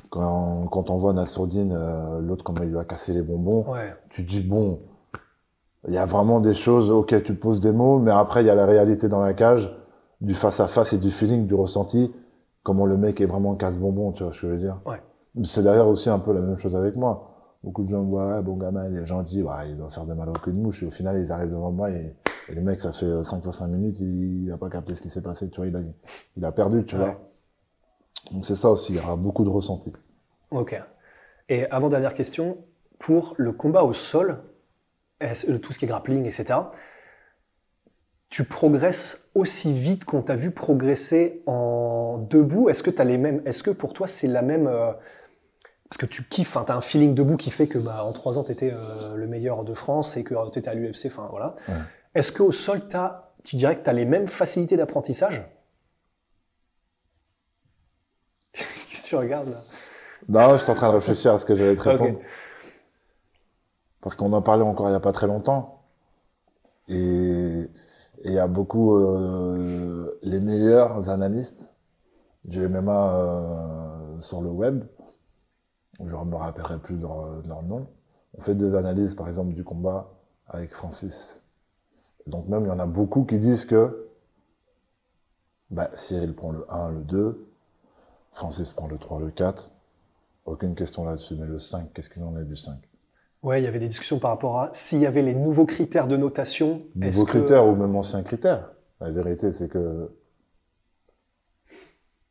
Speaker 3: Quand, quand on voit Nassourdine, euh, l'autre, comment il lui a cassé les bonbons,
Speaker 2: Ouais.
Speaker 3: tu te dis, bon, il y a vraiment des choses, ok, tu poses des mots, mais après, il y a la réalité dans la cage, du face-à-face et du feeling, du ressenti, comment le mec est vraiment casse-bonbon, tu vois ce que je veux dire?
Speaker 2: Ouais.
Speaker 3: C'est d'ailleurs aussi un peu la même chose avec moi. Beaucoup de gens me voient, ouais, bon gamin, il est gentil, bah, il doit faire de mal au cul de mouche, et au final, ils arrivent devant moi, et, et le mec, ça fait 5 fois 5 minutes, il a pas capté ce qui s'est passé, tu vois, il a, il a perdu, tu
Speaker 2: Ouais.
Speaker 3: vois. Donc c'est ça aussi, il y aura beaucoup de ressenti.
Speaker 2: Ok. Et avant-dernière question, pour le combat au sol, tout ce qui est grappling, etc., tu progresses aussi vite qu'on t'a vu progresser en debout Est-ce que t'as les mêmes Est-ce que pour toi c'est la même euh, Parce que tu kiffes, tu as un feeling debout qui fait que bah, en trois ans tu étais le meilleur de France et que tu étais à l'UFC, enfin voilà.
Speaker 3: Ouais.
Speaker 2: Est-ce qu'au sol, t'as- tu dirais que tu as les mêmes facilités d'apprentissage? Qu'est-ce que tu regardes là?
Speaker 3: Non, je suis en train de réfléchir à ce que j'allais te répondre. Parce qu'on en parlait encore il n'y a pas très longtemps. Et il y a beaucoup euh, les meilleurs analystes du MMA euh, sur le web, je ne me rappellerai plus leur, leur nom, on fait des analyses par exemple du combat avec Francis. Donc même il y en a beaucoup qui disent que bah, Cyril prend le 1, le 2, Francis prend le 3, le 4. Aucune question là-dessus, mais le 5, qu'est-ce qu'il en est du 5
Speaker 2: Ouais, il y avait des discussions par rapport à s'il y avait les nouveaux critères de notation.
Speaker 3: Nouveaux
Speaker 2: que-
Speaker 3: critères ou même anciens critères. La vérité, c'est que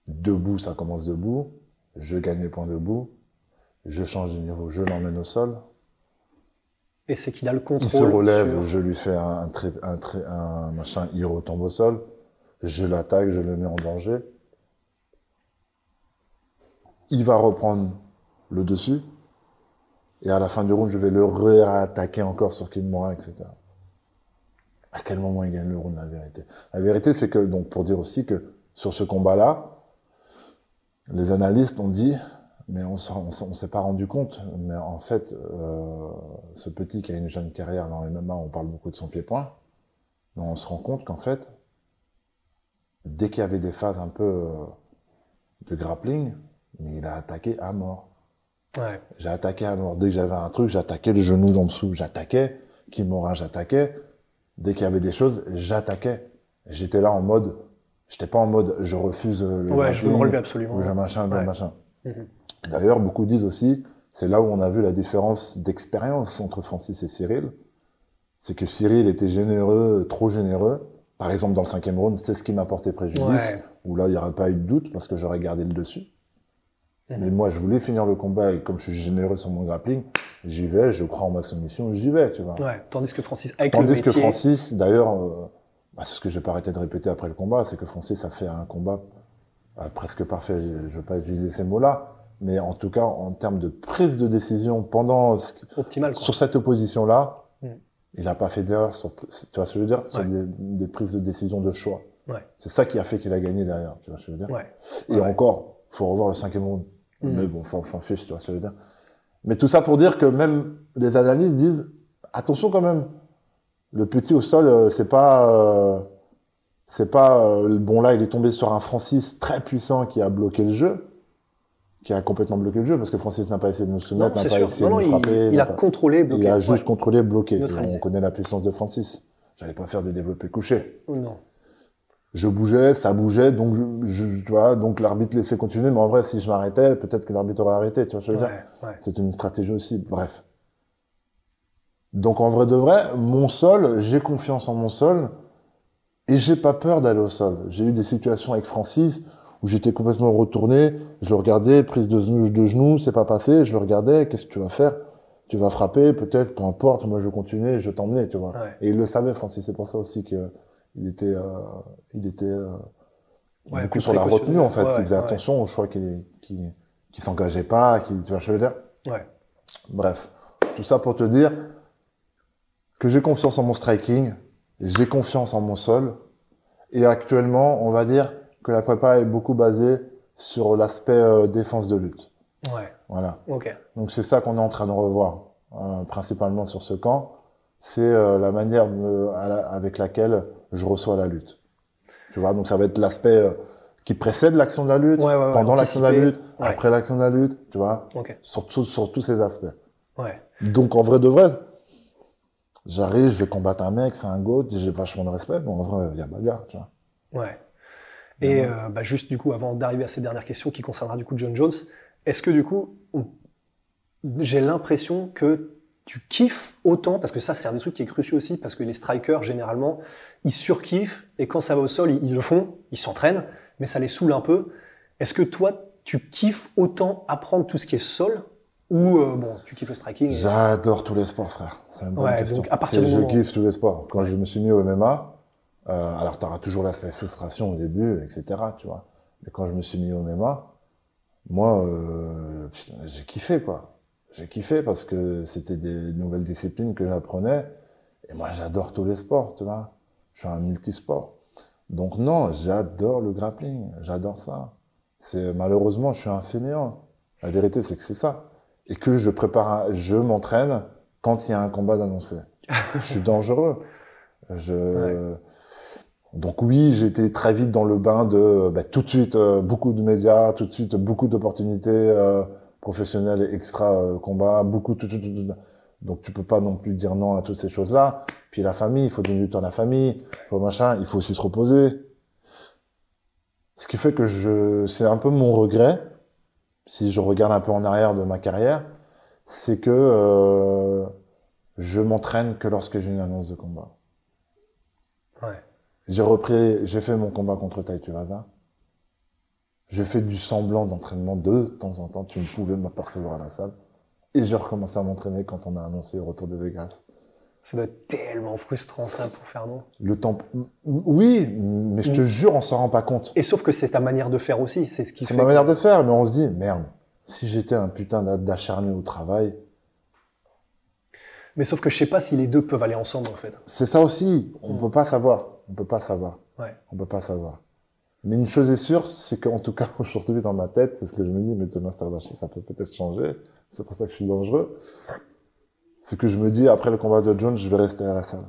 Speaker 3: debout, ça commence debout. Je gagne les points debout. Je change de niveau, je l'emmène au sol.
Speaker 2: Et c'est qu'il a le
Speaker 3: Il
Speaker 2: contrôle.
Speaker 3: se relève,
Speaker 2: sur-
Speaker 3: je lui fais un, un machin, il retombe au sol. Je l'attaque, je le mets en danger. Il va reprendre le dessus. Et à la fin du round, je vais le réattaquer encore sur Kimura, etc. À quel moment il gagne le round, la vérité? La vérité, c'est que, donc, pour dire aussi que sur ce combat-là, les analystes ont dit, mais on on s'est pas rendu compte, mais en fait, euh, ce petit qui a une jeune carrière dans MMA, on parle beaucoup de son pied-point, mais on se rend compte qu'en fait, dès qu'il y avait des phases un peu euh, de grappling, mais il a attaqué à mort.
Speaker 2: Ouais.
Speaker 3: Attaqué à mort. Dès que j'avais un truc, j'attaquais le genou en dessous, j'attaquais. Kimura, j'attaquais. Dès qu'il y avait des choses, j'attaquais. J'étais là en mode, j'étais pas en mode, je refuse euh, le
Speaker 2: Ouais, je veux me relever absolument.
Speaker 3: ou je machin, le
Speaker 2: Ouais.
Speaker 3: machin.
Speaker 2: Mhm.
Speaker 3: D'ailleurs, beaucoup disent aussi, c'est là où on a vu la différence d'expérience entre Francis et Cyril. C'est que Cyril était généreux, trop généreux. Par exemple, dans le cinquième round, c'est ce qui m'a porté préjudice.
Speaker 2: Ouais.
Speaker 3: Où là, il n'y aurait pas eu de doute parce que j'aurais gardé le dessus. Mais moi, je voulais finir le combat et comme je suis généreux sur mon grappling, j'y vais, je crois en ma soumission, j'y vais, tu vois.
Speaker 2: Ouais. Tandis que Francis, avec le
Speaker 3: Tandis
Speaker 2: métier,
Speaker 3: que Francis, d'ailleurs, euh, bah, c'est ce que j'ai pas arrêté de répéter après le combat, c'est que Francis a fait un combat euh, presque parfait. Je, je veux pas utiliser ces mots-là, mais en tout cas, en termes de prise de décision pendant ce qui-
Speaker 2: optimal. Quoi.
Speaker 3: sur cette opposition-là,
Speaker 2: Mm.
Speaker 3: il a pas fait d'erreur sur, tu vois ce que je veux dire, sur
Speaker 2: Ouais.
Speaker 3: des, des prises de décision de choix.
Speaker 2: Ouais.
Speaker 3: C'est ça qui a fait qu'il a gagné derrière, tu vois ce que je veux dire?
Speaker 2: Ouais.
Speaker 3: Et encore, faut revoir le cinquième round.
Speaker 2: Mm.
Speaker 3: Mais bon, ça, on s'en fiche, tu vois ce que je veux dire. Mais tout ça pour dire que même les analystes disent, attention quand même, le petit au sol, euh, c'est pas, euh, c'est pas, euh, bon là, il est tombé sur un Francis très puissant qui a bloqué le jeu, qui a complètement bloqué le jeu, parce que Francis n'a pas essayé de nous soumettre, n'a pas
Speaker 2: sûr.
Speaker 3: essayé
Speaker 2: Non,
Speaker 3: de nous
Speaker 2: il,
Speaker 3: frapper.
Speaker 2: il a
Speaker 3: pas-
Speaker 2: contrôlé, bloqué.
Speaker 3: il a juste
Speaker 2: Ouais.
Speaker 3: contrôlé, bloqué. On connaît la puissance de Francis. J'allais pas faire de développé couché
Speaker 2: Ou Non.
Speaker 3: Je bougeais, ça bougeait, donc je, je- tu vois, donc l'arbitre laissait continuer, mais en vrai, si je m'arrêtais, peut-être que l'arbitre aurait arrêté, tu vois ce que je veux dire.
Speaker 2: Ouais. Ouais.
Speaker 3: C'est une stratégie aussi, bref. Donc en vrai de vrai, mon sol, j'ai confiance en mon sol, et j'ai pas peur d'aller au sol. J'ai eu des situations avec Francis, où j'étais complètement retourné, je le regardais, prise de genoux, de genoux, c'est pas passé, je le regardais, qu'est-ce que tu vas faire? Tu vas frapper, peut-être, peu importe, moi je vais continuer, je t'emmenais, tu vois.
Speaker 2: Ouais.
Speaker 3: Et il le savait, Francis, c'est pour ça aussi que il était, euh, il était euh,
Speaker 2: Ouais,
Speaker 3: beaucoup
Speaker 2: plus
Speaker 3: sur la retenue en fait.
Speaker 2: Ouais,
Speaker 3: il faisait attention aux choix qu'il qui, qui s'engageait pas, qui, tu vois je veux dire?
Speaker 2: Ouais.
Speaker 3: Bref, tout ça pour te dire que j'ai confiance en mon striking, j'ai confiance en mon sol, et actuellement, on va dire que la prépa est beaucoup basée sur l'aspect euh, défense de lutte.
Speaker 2: Ouais.
Speaker 3: Voilà.
Speaker 2: Ok.
Speaker 3: Donc c'est ça qu'on est en train de revoir, euh, principalement sur ce camp. C'est euh, la manière de- à la- avec laquelle je reçois la lutte. Tu vois, donc ça va être l'aspect euh, qui précède l'action de la lutte,
Speaker 2: Ouais, ouais, ouais,
Speaker 3: pendant l'action de la lutte, après l'action de la lutte, tu vois, sur, tout- sur tous ces aspects.
Speaker 2: Ouais.
Speaker 3: Donc en vrai de vrai, j'arrive, je vais combattre un mec, c'est un goat, j'ai vachement de respect, mais en vrai, il y a bagarre, tu vois.
Speaker 2: Ouais. Et euh, bah, juste du coup, avant d'arriver à cette dernière question tu kiffes autant, parce que ça c'est un des trucs qui est crucial aussi, parce que les strikers généralement, ils surkiffent, et quand ça va au sol, ils, ils le font, ils s'entraînent, mais ça les saoule un peu. Est-ce que toi, tu kiffes autant apprendre tout ce qui est sol, ou euh, bon, tu kiffes le striking et-
Speaker 3: J'adore tous les sports, frère. C'est une bonne
Speaker 2: Ouais,
Speaker 3: question.
Speaker 2: donc, à partir du
Speaker 3: je
Speaker 2: moment-
Speaker 3: kiffe tous les sports. Quand je me suis mis au MMA, euh, alors tu auras toujours l'aspect frustration au début, etc. Tu vois. Mais quand je me suis mis au MMA, moi, euh, j'ai kiffé, quoi. J'ai kiffé parce que c'était des nouvelles disciplines que j'apprenais. Et moi, j'adore tous les sports, tu vois. Je suis un multisport. Donc non, j'adore le grappling. J'adore ça. C'est malheureusement, je suis un fainéant. La vérité, c'est que c'est ça. Et que je prépare, je m'entraîne quand il y a un combat d'annoncer. je suis dangereux. Je... Donc oui, été très vite dans le bain de bah, tout de suite euh, beaucoup de médias, tout de suite beaucoup d'opportunités euh, professionnelles et extra euh, combat, beaucoup tout, tout, tout, tout. Donc tu peux pas non plus dire non à toutes ces choses-là. Puis la famille, il faut donner du temps à la famille, il faut machin, il faut aussi se reposer. Ce qui fait que je, c'est un peu mon regret, si je regarde un peu en arrière de ma carrière, c'est que euh, je m'entraîne que lorsque j'ai une annonce de combat.
Speaker 2: Ouais.
Speaker 3: J'ai repris, j'ai fait mon combat contre Tai Tuivasa. J'ai fait du semblant d'entraînement de temps en temps. Tu ne pouvais m'apercevoir à la salle. Et j'ai recommencé à m'entraîner quand on a annoncé le retour de Vegas.
Speaker 2: Ça doit être tellement frustrant ça pour Fernand.
Speaker 3: Le temps, oui, mais je te jure, on s'en rend pas compte.
Speaker 2: Et sauf que c'est ta manière de faire aussi, c'est ce qui
Speaker 3: C'est
Speaker 2: fait.
Speaker 3: ma
Speaker 2: que-
Speaker 3: manière de faire, mais on se dit, merde, si j'étais un putain d'a- d'acharné au travail,
Speaker 2: Mais sauf que je sais pas si les deux peuvent aller ensemble en fait.
Speaker 3: c'est ça aussi. On
Speaker 2: Mm.
Speaker 3: peut pas savoir. On peut pas savoir.
Speaker 2: Ouais.
Speaker 3: On peut pas savoir. Mais une chose est sûre, c'est qu'en tout cas, aujourd'hui, dans ma tête, c'est ce que je me dis, mais Thomas Sarvachi, ça peut peut-être changer. C'est pour ça que je suis dangereux. C'est que je me dis, après le combat de Jones, je vais rester à la salle.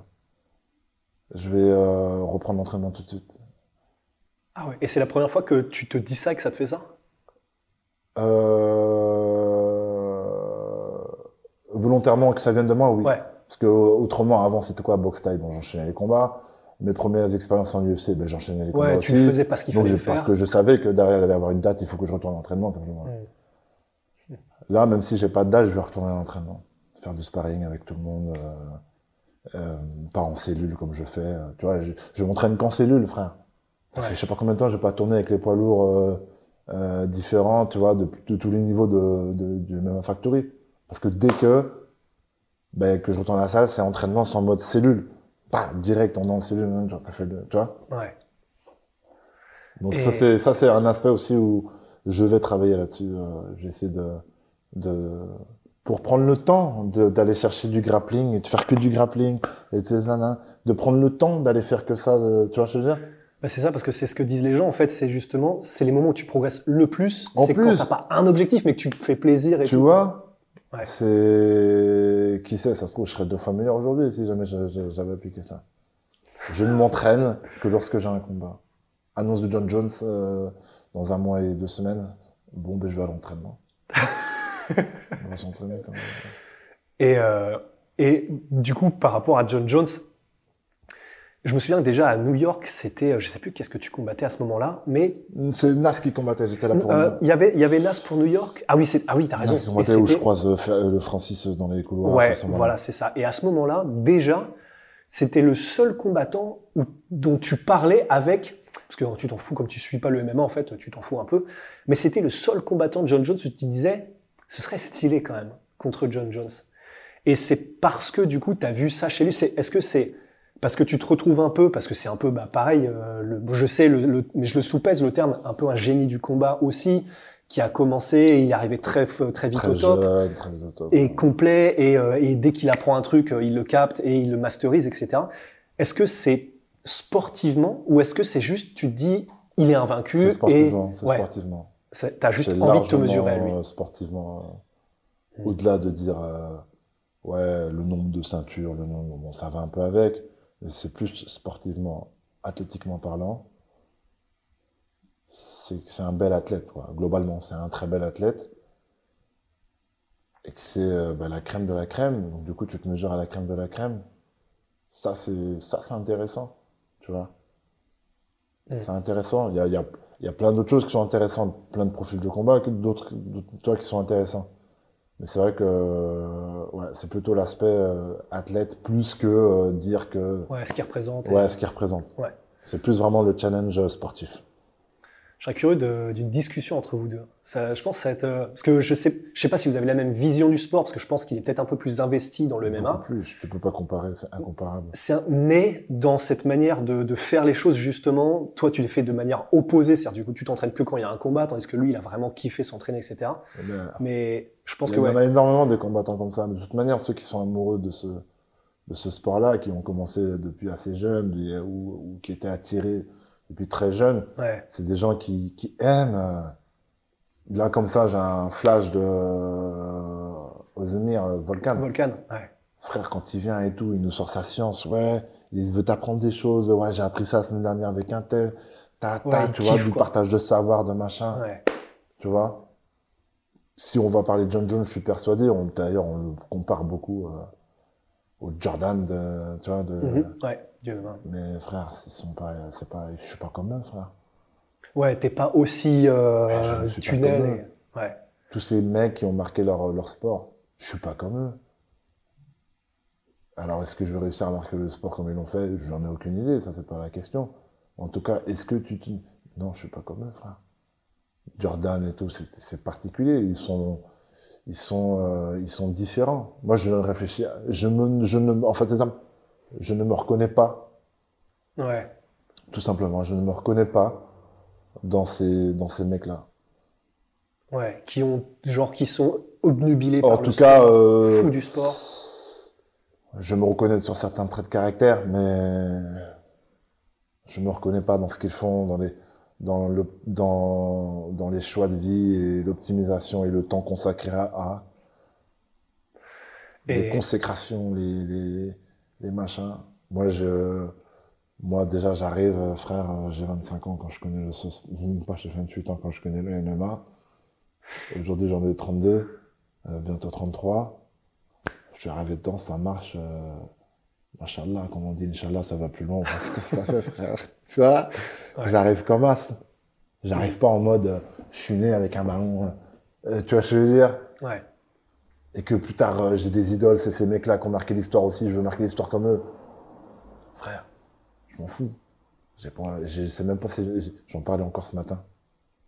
Speaker 3: Je vais euh, reprendre l'entraînement tout de suite.
Speaker 2: Ah ouais. Et c'est la première fois que tu te dis ça et que ça te fait ça?
Speaker 3: Euh... Volontairement que ça vienne de moi, oui.
Speaker 2: Ouais.
Speaker 3: Parce que autrement, avant, c'était quoi? Box Time, bon, j'enchaînais les combats. Mes premières expériences en UFC, ben, j'enchaînais les combats
Speaker 2: Ouais,
Speaker 3: aussi.
Speaker 2: tu le faisais parce qu'il fallait
Speaker 3: j'ai-
Speaker 2: le faire.
Speaker 3: parce que je savais que derrière, il allait y avoir une date, il faut que je retourne à l'entraînement. comme je-
Speaker 2: Mm.
Speaker 3: Là, même si j'ai pas de date, je vais retourner à l'entraînement. Faire du sparring avec tout le monde, euh, euh, pas en cellule comme je fais. Tu vois, je, je m'entraîne qu'en cellule, frère. Ça
Speaker 2: Ouais.
Speaker 3: fait je sais pas combien de temps j'ai pas tourné avec les poids lourds euh, différents, tu vois, de, de tous les niveaux de, de, du MMA Factory. Parce que dès que, ben, que je retourne à la salle, c'est entraînement sans mode cellule. Pas direct, on est en cellule, hein, ça fait le, tu vois.
Speaker 2: Ouais.
Speaker 3: Donc
Speaker 2: Et-
Speaker 3: ça c'est ça c'est un aspect aussi où je vais travailler là-dessus. Euh, je vais essayer de de pour prendre le temps d'aller chercher du grappling et de faire que du grappling et de, prendre le temps d'aller faire que ça. euh, tu vois ce que je veux dire?
Speaker 2: Bah, c'est ça parce que c'est ce que disent les gens en fait. C'est justement, c'est les moments où tu progresses le plus. C'est quand t'as pas un objectif mais que tu te fais plaisir et
Speaker 3: Tu
Speaker 2: tout.
Speaker 3: vois?
Speaker 2: Ouais.
Speaker 3: C'est qui sait Ça se trouve je serais deux fois meilleur aujourd'hui si jamais j'avais appliqué ça. Je ne m'entraîne que lorsque j'ai un combat. Annonce de John Jones euh, dans un mois et deux semaines. Bon ben je vais à l'entraînement. On va s'entraîner quand même.
Speaker 2: Et, euh, et du coup, par rapport à John Jones, je me souviens que déjà à New York, c'était, euh, je sais plus qu'est-ce que tu combattais à ce moment-là, mais
Speaker 3: C'est Nas qui combattait, j'étais là pour
Speaker 2: euh, il y avait, il y avait Nas pour New York. Ah oui, c'est, ah oui, t'as raison.
Speaker 3: Nas qui combattait où je croise euh, le Francis dans les couloirs.
Speaker 2: Ouais,
Speaker 3: ce
Speaker 2: voilà, c'est ça. Et à ce moment-là, déjà, c'était le seul combattant où- dont tu parlais avec, parce que tu t'en fous comme tu suis pas le MMA en fait, tu t'en fous un peu, mais c'était le seul combattant de John Jones où tu disais, ce serait stylé quand même contre John Jones. Et c'est parce que du coup, tu as vu ça chez lui. Est-ce que c'est parce que tu te retrouves un peu, parce que c'est un peu bah, pareil, euh, le, je sais, le, le- mais je le soupèse le terme, un peu un génie du combat aussi, qui a commencé, et il est arrivé très, très vite
Speaker 3: Très
Speaker 2: au top
Speaker 3: jeune, très au top.
Speaker 2: et complet et, euh, et dès qu'il apprend un truc, euh, il le capte et il le masterise, etc. Est-ce que c'est sportivement ou est-ce que c'est juste tu te dis il est invaincu
Speaker 3: C'est
Speaker 2: et
Speaker 3: sportivement. C'est
Speaker 2: ouais,
Speaker 3: sportivement.
Speaker 2: t'as juste envie de te mesurer à lui.
Speaker 3: sportivement. euh,
Speaker 2: Mm.
Speaker 3: Au-delà de dire, euh, ouais, le nombre de ceintures, le nombre, bon, ça va un peu avec, c'est plus sportivement, athlétiquement parlant. c'est que c'est un bel athlète, quoi. Globalement, c'est un très bel athlète. Et que c'est euh, bah, la crème de la crème. Donc, du coup, tu te mesures à la crème de la crème. Ça, c'est, ça, c'est intéressant. Tu vois. C'est intéressant. Il y a, y, a, y a plein d'autres choses qui sont intéressantes, plein de profils de combat, d'autres toi qui sont intéressants. Mais c'est vrai que euh, ouais, c'est plutôt l'aspect euh, athlète plus que euh, dire que
Speaker 2: Ouais, ce qu'il représente. et-
Speaker 3: ouais ce qu'il représente.
Speaker 2: Ouais.
Speaker 3: C'est plus vraiment le challenge sportif.
Speaker 2: Je serais curieux d'une discussion entre vous deux. Ça, je pense que ça va être, euh, parce que je sais, je sais pas si vous avez la même vision du sport, parce que je pense qu'il est peut-être un peu plus investi dans le MMA.
Speaker 3: Plus, tu peux pas comparer, c'est incomparable.
Speaker 2: C'est un- mais dans cette manière de, de faire les choses justement, toi tu les fais de manière opposée, c'est-à-dire du coup tu t'entraînes que quand il y a un combat, tandis que lui il a vraiment kiffé s'entraîner, etc.
Speaker 3: Eh ben,
Speaker 2: Mais je pense
Speaker 3: il
Speaker 2: que
Speaker 3: y en a énormément de combattants comme ça. Mais de toute manière, ceux qui sont amoureux de ce de ce sport-là, qui ont commencé depuis assez jeune ou qui étaient attirés depuis très jeune,
Speaker 2: ouais,
Speaker 3: c'est des gens qui, qui aiment. euh, Là, comme ça, j'ai un flash de euh, Ozdemir euh.
Speaker 2: Volcan, ouais,
Speaker 3: Frère, quand il vient et tout, il nous sort sa science, ouais, il veut t'apprendre des choses, ouais, j'ai appris ça la semaine dernière avec un tel, ta, ta,
Speaker 2: Ouais,
Speaker 3: tu vois,
Speaker 2: kiffe,
Speaker 3: du
Speaker 2: quoi.
Speaker 3: partage de savoir, de machin,
Speaker 2: ouais,
Speaker 3: tu vois. Si on va parler de John Jones, je suis persuadé, on, d'ailleurs, on le compare beaucoup euh, au Jordan de, tu vois, de,
Speaker 2: Mhm, ouais, Dieu
Speaker 3: mais frère, sont pas, c'est pas, je suis pas comme eux, frère.
Speaker 2: Ouais, t'es pas aussi euh,
Speaker 3: pas
Speaker 2: tunnel. et- Ouais,
Speaker 3: Tous ces mecs qui ont marqué leur, leur sport, je suis pas comme eux. Alors, est-ce que je vais réussir à marquer le sport comme ils l'ont fait? J'en ai aucune idée, ça c'est pas la question. En tout cas, est-ce que tu te... Non, je suis pas comme eux, frère. Jordan et tout, c'est c'est particulier. Ils sont, ils sont, euh, ils sont différents. Moi, je réfléchis, à- je me, je ne, en fait, c'est ça. Je ne me reconnais pas,
Speaker 2: ouais,
Speaker 3: tout simplement. Je ne me reconnais pas dans ces, dans ces mecs-là.
Speaker 2: ouais, qui ont genre qui sont obnubilés
Speaker 3: En
Speaker 2: par
Speaker 3: tout
Speaker 2: le
Speaker 3: cas,
Speaker 2: sport,
Speaker 3: euh,
Speaker 2: fous du sport.
Speaker 3: Je me reconnais sur certains traits de caractère, mais je me reconnais pas dans ce qu'ils font, dans les, dans le, dans, dans les choix de vie et l'optimisation et le temps consacré à, à les consécrations, les, les, les machins. Moi, je, moi, déjà, j'arrive, frère, j'ai 25 ans quand je connais le sauce, même pas, j'ai 28 ans quand je connais le MMA. Aujourd'hui, j'en ai 32, euh, bientôt 33. Je suis arrivé dedans, ça marche. Euh, Machallah, comme on dit, Inch'Allah, ça va plus loin, on voit ce que ça fait, frère. Tu vois?
Speaker 2: Ouais.
Speaker 3: J'arrive comme as. J'arrive pas en mode, euh, je suis né avec un ballon. euh, tu vois ce que je veux dire?
Speaker 2: Ouais,
Speaker 3: et que plus tard euh, j'ai des idoles, c'est ces mecs-là qui ont marqué l'histoire aussi, je veux marquer l'histoire comme eux. Frère, je m'en fous. J'ai pas, je sais même pas si j'en parlais encore ce matin.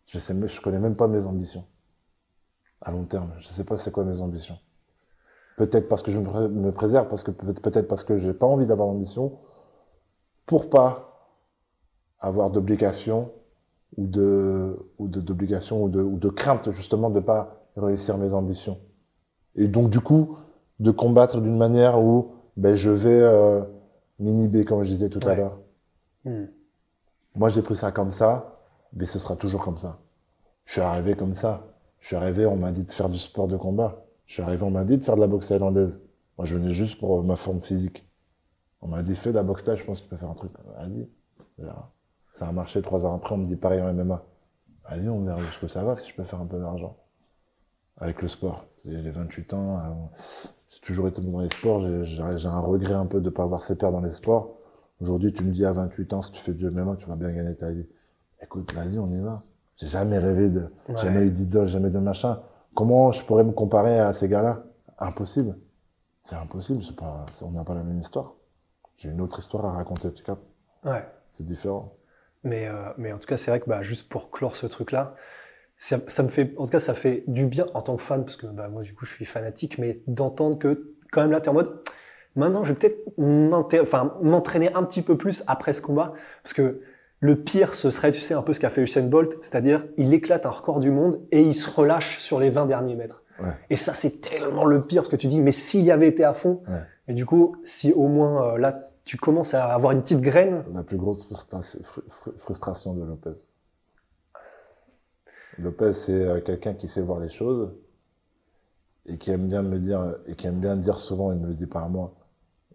Speaker 3: Je sais, je connais même pas mes ambitions à long terme. Je sais pas c'est quoi mes ambitions. Peut-être parce que je me, pré- me préserve, parce que peut- peut-être parce que j'ai pas envie d'avoir d'ambition, pour pas avoir d'obligation ou de ou de ou de ou de crainte justement de pas réussir mes ambitions. Et donc, du coup, de combattre d'une manière où ben, je vais euh, m'inhiber, comme je disais tout à l'heure.
Speaker 2: Hmm.
Speaker 3: Moi, j'ai pris ça comme ça, mais ce sera toujours comme ça. Je suis arrivé comme ça. Je suis arrivé, on m'a dit de faire du sport de combat. Je suis arrivé, on m'a dit de faire de la boxe thaïlandaise. Moi, je venais juste pour euh, ma forme physique. On m'a dit, fais de la boxe thaï, je pense que tu peux faire un truc. Vas-y. Ça a marché trois heures après, on me dit pareil en MMA. Vas-y, on verra jusqu'où ça va, si je peux faire un peu d'argent. Avec le sport. J'ai 28 ans, euh, j'ai toujours été bon dans les sports, j'ai un regret un peu de ne pas avoir ses pairs dans les sports. Aujourd'hui, tu me dis à 28 ans, si tu fais du MMA, tu vas bien gagner ta vie. Écoute, vas-y, on y va. J'ai jamais rêvé de,
Speaker 2: Ouais.
Speaker 3: jamais eu d'idole, jamais de machin. Comment je pourrais me comparer à ces gars-là? Impossible. C'est impossible, c'est pas, on n'a pas la même histoire. J'ai une autre histoire à raconter, tu captes?
Speaker 2: Ouais.
Speaker 3: C'est différent.
Speaker 2: Mais, euh, mais en tout cas, c'est vrai que bah, juste pour clore ce truc-là, ça, ça me fait, en tout cas, ça fait du bien en tant que fan, parce que bah, moi, du coup, je suis fanatique, mais d'entendre que quand même là, tu es en mode, maintenant, je vais peut-être m'entraîner un petit peu plus après ce combat, parce que le pire, ce serait, tu sais, un peu ce qu'a fait Usain Bolt, c'est-à-dire, il éclate un record du monde et il se relâche sur les 20 derniers mètres.
Speaker 3: Ouais.
Speaker 2: Et ça, c'est tellement le pire, parce que tu dis, mais s'il y avait été à fond,
Speaker 3: Ouais.
Speaker 2: et du coup, si au moins euh, là, tu commences à avoir une petite graine,
Speaker 3: La plus grosse frustration, fru- fru- frustration de Lopez. Lopez, c'est euh, quelqu'un qui sait voir les choses et qui aime bien me dire, et qui aime bien dire souvent, il me le dit pas à moi,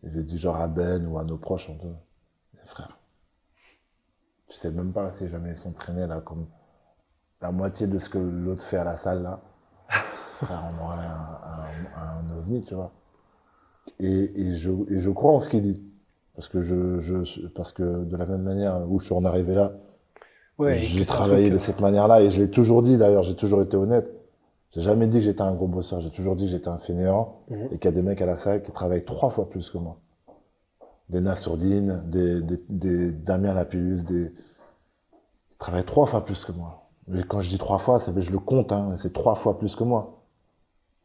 Speaker 3: il le dit genre à Ben ou à nos proches, un peu. Mais frère, tu sais même pas si jamais ils sont traînés là, comme, la moitié de ce que l'autre fait à la salle là, frère, on aurait un, un, un ovni, tu vois. Et, et, je, et je crois en ce qu'il dit. Parce que, je, je, parce que de la même manière où je suis en arrivé là,
Speaker 2: Ouais,
Speaker 3: j'ai travaillé
Speaker 2: truc,
Speaker 3: de cette manière-là et je l'ai toujours dit d'ailleurs, j'ai toujours été honnête. J'ai jamais dit que j'étais un gros bosseur, j'ai toujours dit que j'étais un fainéant
Speaker 2: Mhm.
Speaker 3: et qu'il y a des mecs à la salle qui travaillent trois fois plus que moi. Des Nassourdine, des, des, des Damien Lapillus, des... Ils travaillent trois fois plus que moi. Mais quand je dis trois fois, c'est je le compte, hein, c'est trois fois plus que moi.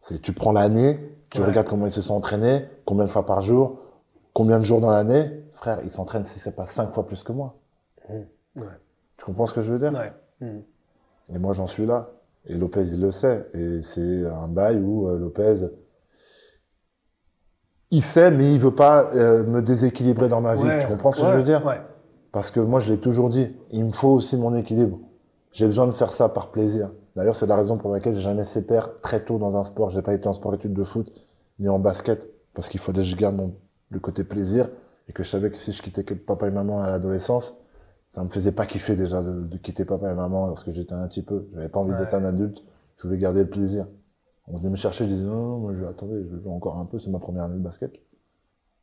Speaker 3: C'est tu prends l'année, tu
Speaker 2: Ouais.
Speaker 3: regardes comment ils se sont entraînés, combien de fois par jour, combien de jours dans l'année, frère, ils s'entraînent si c'est pas cinq fois plus que moi.
Speaker 2: Ouais.
Speaker 3: Tu comprends ce que je veux dire?
Speaker 2: Ouais. Mhm.
Speaker 3: et moi, j'en suis là. Et Lopez, il le sait. Et c'est un bail où euh, Lopez, il sait, mais il veut pas euh, me déséquilibrer dans ma vie.
Speaker 2: Ouais,
Speaker 3: Tu comprends ce que
Speaker 2: ouais,
Speaker 3: je veux dire?
Speaker 2: Ouais.
Speaker 3: Parce que moi, je l'ai toujours dit. Il me faut aussi mon équilibre. J'ai besoin de faire ça par plaisir. D'ailleurs, c'est la raison pour laquelle j'ai jamais perdre très tôt dans un sport. J'ai pas été en sport-études de foot, ni en basket. Parce qu'il fallait que je garde mon, le côté plaisir. Et que je savais que si je quittais que papa et maman à l'adolescence, ça me faisait pas kiffer déjà de, de quitter papa et maman lorsque j'étais un petit peu. J'avais pas envie
Speaker 2: Ouais.
Speaker 3: d'être un adulte. Je voulais garder le plaisir. On venait me chercher, je disais non, non, moi je attendez, je joue encore un peu, c'est ma première année de basket.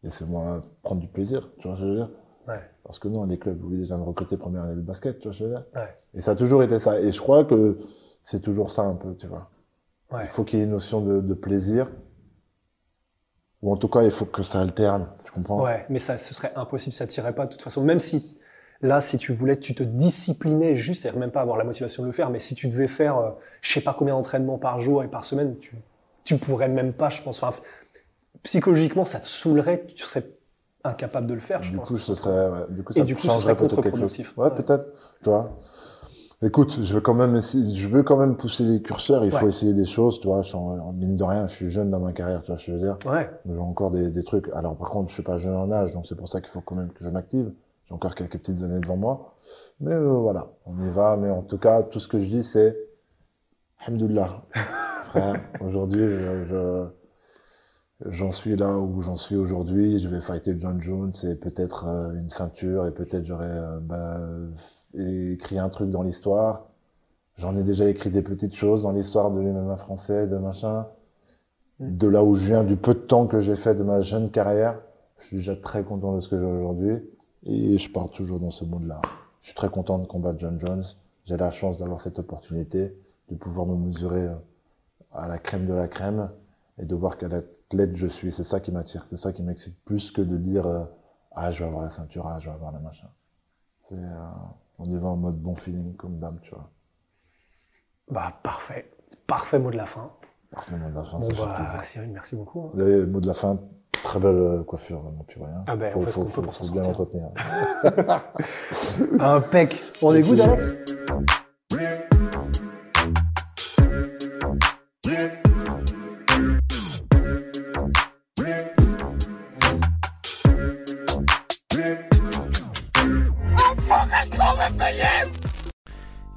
Speaker 3: Laissez-moi prendre du plaisir, tu vois ce que je veux dire?
Speaker 2: Ouais.
Speaker 3: Parce que non, les clubs oublient déjà de recruter première année de basket, tu vois ce que je veux dire?
Speaker 2: Ouais.
Speaker 3: Et ça a toujours été ça. Et je crois que c'est toujours ça un peu, tu vois. Il faut qu'il y ait une notion de, de plaisir. Ou en tout cas, il faut que ça alterne, tu comprends?
Speaker 2: Ouais, mais ça, ce serait impossible, ça tirait pas de toute façon. Même si, là, si tu voulais, tu te disciplinais juste, c'est-à-dire même pas avoir la motivation de le faire, mais si tu devais faire, euh, je sais pas combien d'entraînements par jour et par semaine, tu, tu pourrais même pas, je pense. Enfin, psychologiquement, ça te saoulerait, tu serais incapable de le faire, je
Speaker 3: du
Speaker 2: pense.
Speaker 3: coup, ce serait, ouais, du coup,
Speaker 2: Et
Speaker 3: ça
Speaker 2: du coup, ce serait contre-productif.
Speaker 3: Ouais,
Speaker 2: Ouais.
Speaker 3: peut-être, tu vois. Écoute, je vais quand même essayer, je veux quand même pousser les curseurs, il faut essayer des choses, tu vois, je suis en, mine de rien, je suis jeune dans ma carrière, tu vois ce que je veux dire.
Speaker 2: Ouais,
Speaker 3: J'ai encore des, des trucs. Alors, par contre, je suis pas jeune en âge, donc c'est pour ça qu'il faut quand même que je m'active. J'ai encore quelques petites années devant moi. Mais euh, voilà, on y va. Mais en tout cas, tout ce que je dis, c'est Alhamdoulilah. Frère, aujourd'hui, je, je- j'en suis là où j'en suis aujourd'hui. Je vais fighter John Jones et peut-être euh, une ceinture et peut-être j'aurai euh, bah, écrit un truc dans l'histoire. J'en ai déjà écrit des petites choses dans l'histoire de l'MMA français, de machin de là où je viens, du peu de temps que j'ai fait de ma jeune carrière, je suis déjà très content de ce que j'ai aujourd'hui et je pars toujours dans ce monde-là. Je suis très content de combattre John Jones. J'ai la chance d'avoir cette opportunité, de pouvoir me mesurer euh, à la crème de la crème et de voir quel athlète je suis. C'est ça qui m'attire, c'est ça qui m'excite plus que de dire euh, ah je vais avoir la ceinture, ah je vais avoir la machin. C'est, euh, on y va en mode bon feeling comme dame, tu vois.
Speaker 2: bah parfait. C'est Parfait mot de la fin.
Speaker 3: Parfait, mot de la fin,
Speaker 2: Bon,
Speaker 3: ça fait
Speaker 2: bah,
Speaker 3: plaisir.
Speaker 2: Cyril, merci beaucoup. hein.
Speaker 3: Le mot de la fin, très belle euh, coiffure, vraiment plus rien.
Speaker 2: Ah ben,
Speaker 3: faut,
Speaker 2: on fait ce
Speaker 3: faut,
Speaker 2: peut
Speaker 3: faut,
Speaker 2: pour
Speaker 3: faut
Speaker 2: s'en
Speaker 3: bien l'entretenir.
Speaker 2: Impec. On écoute, Alex?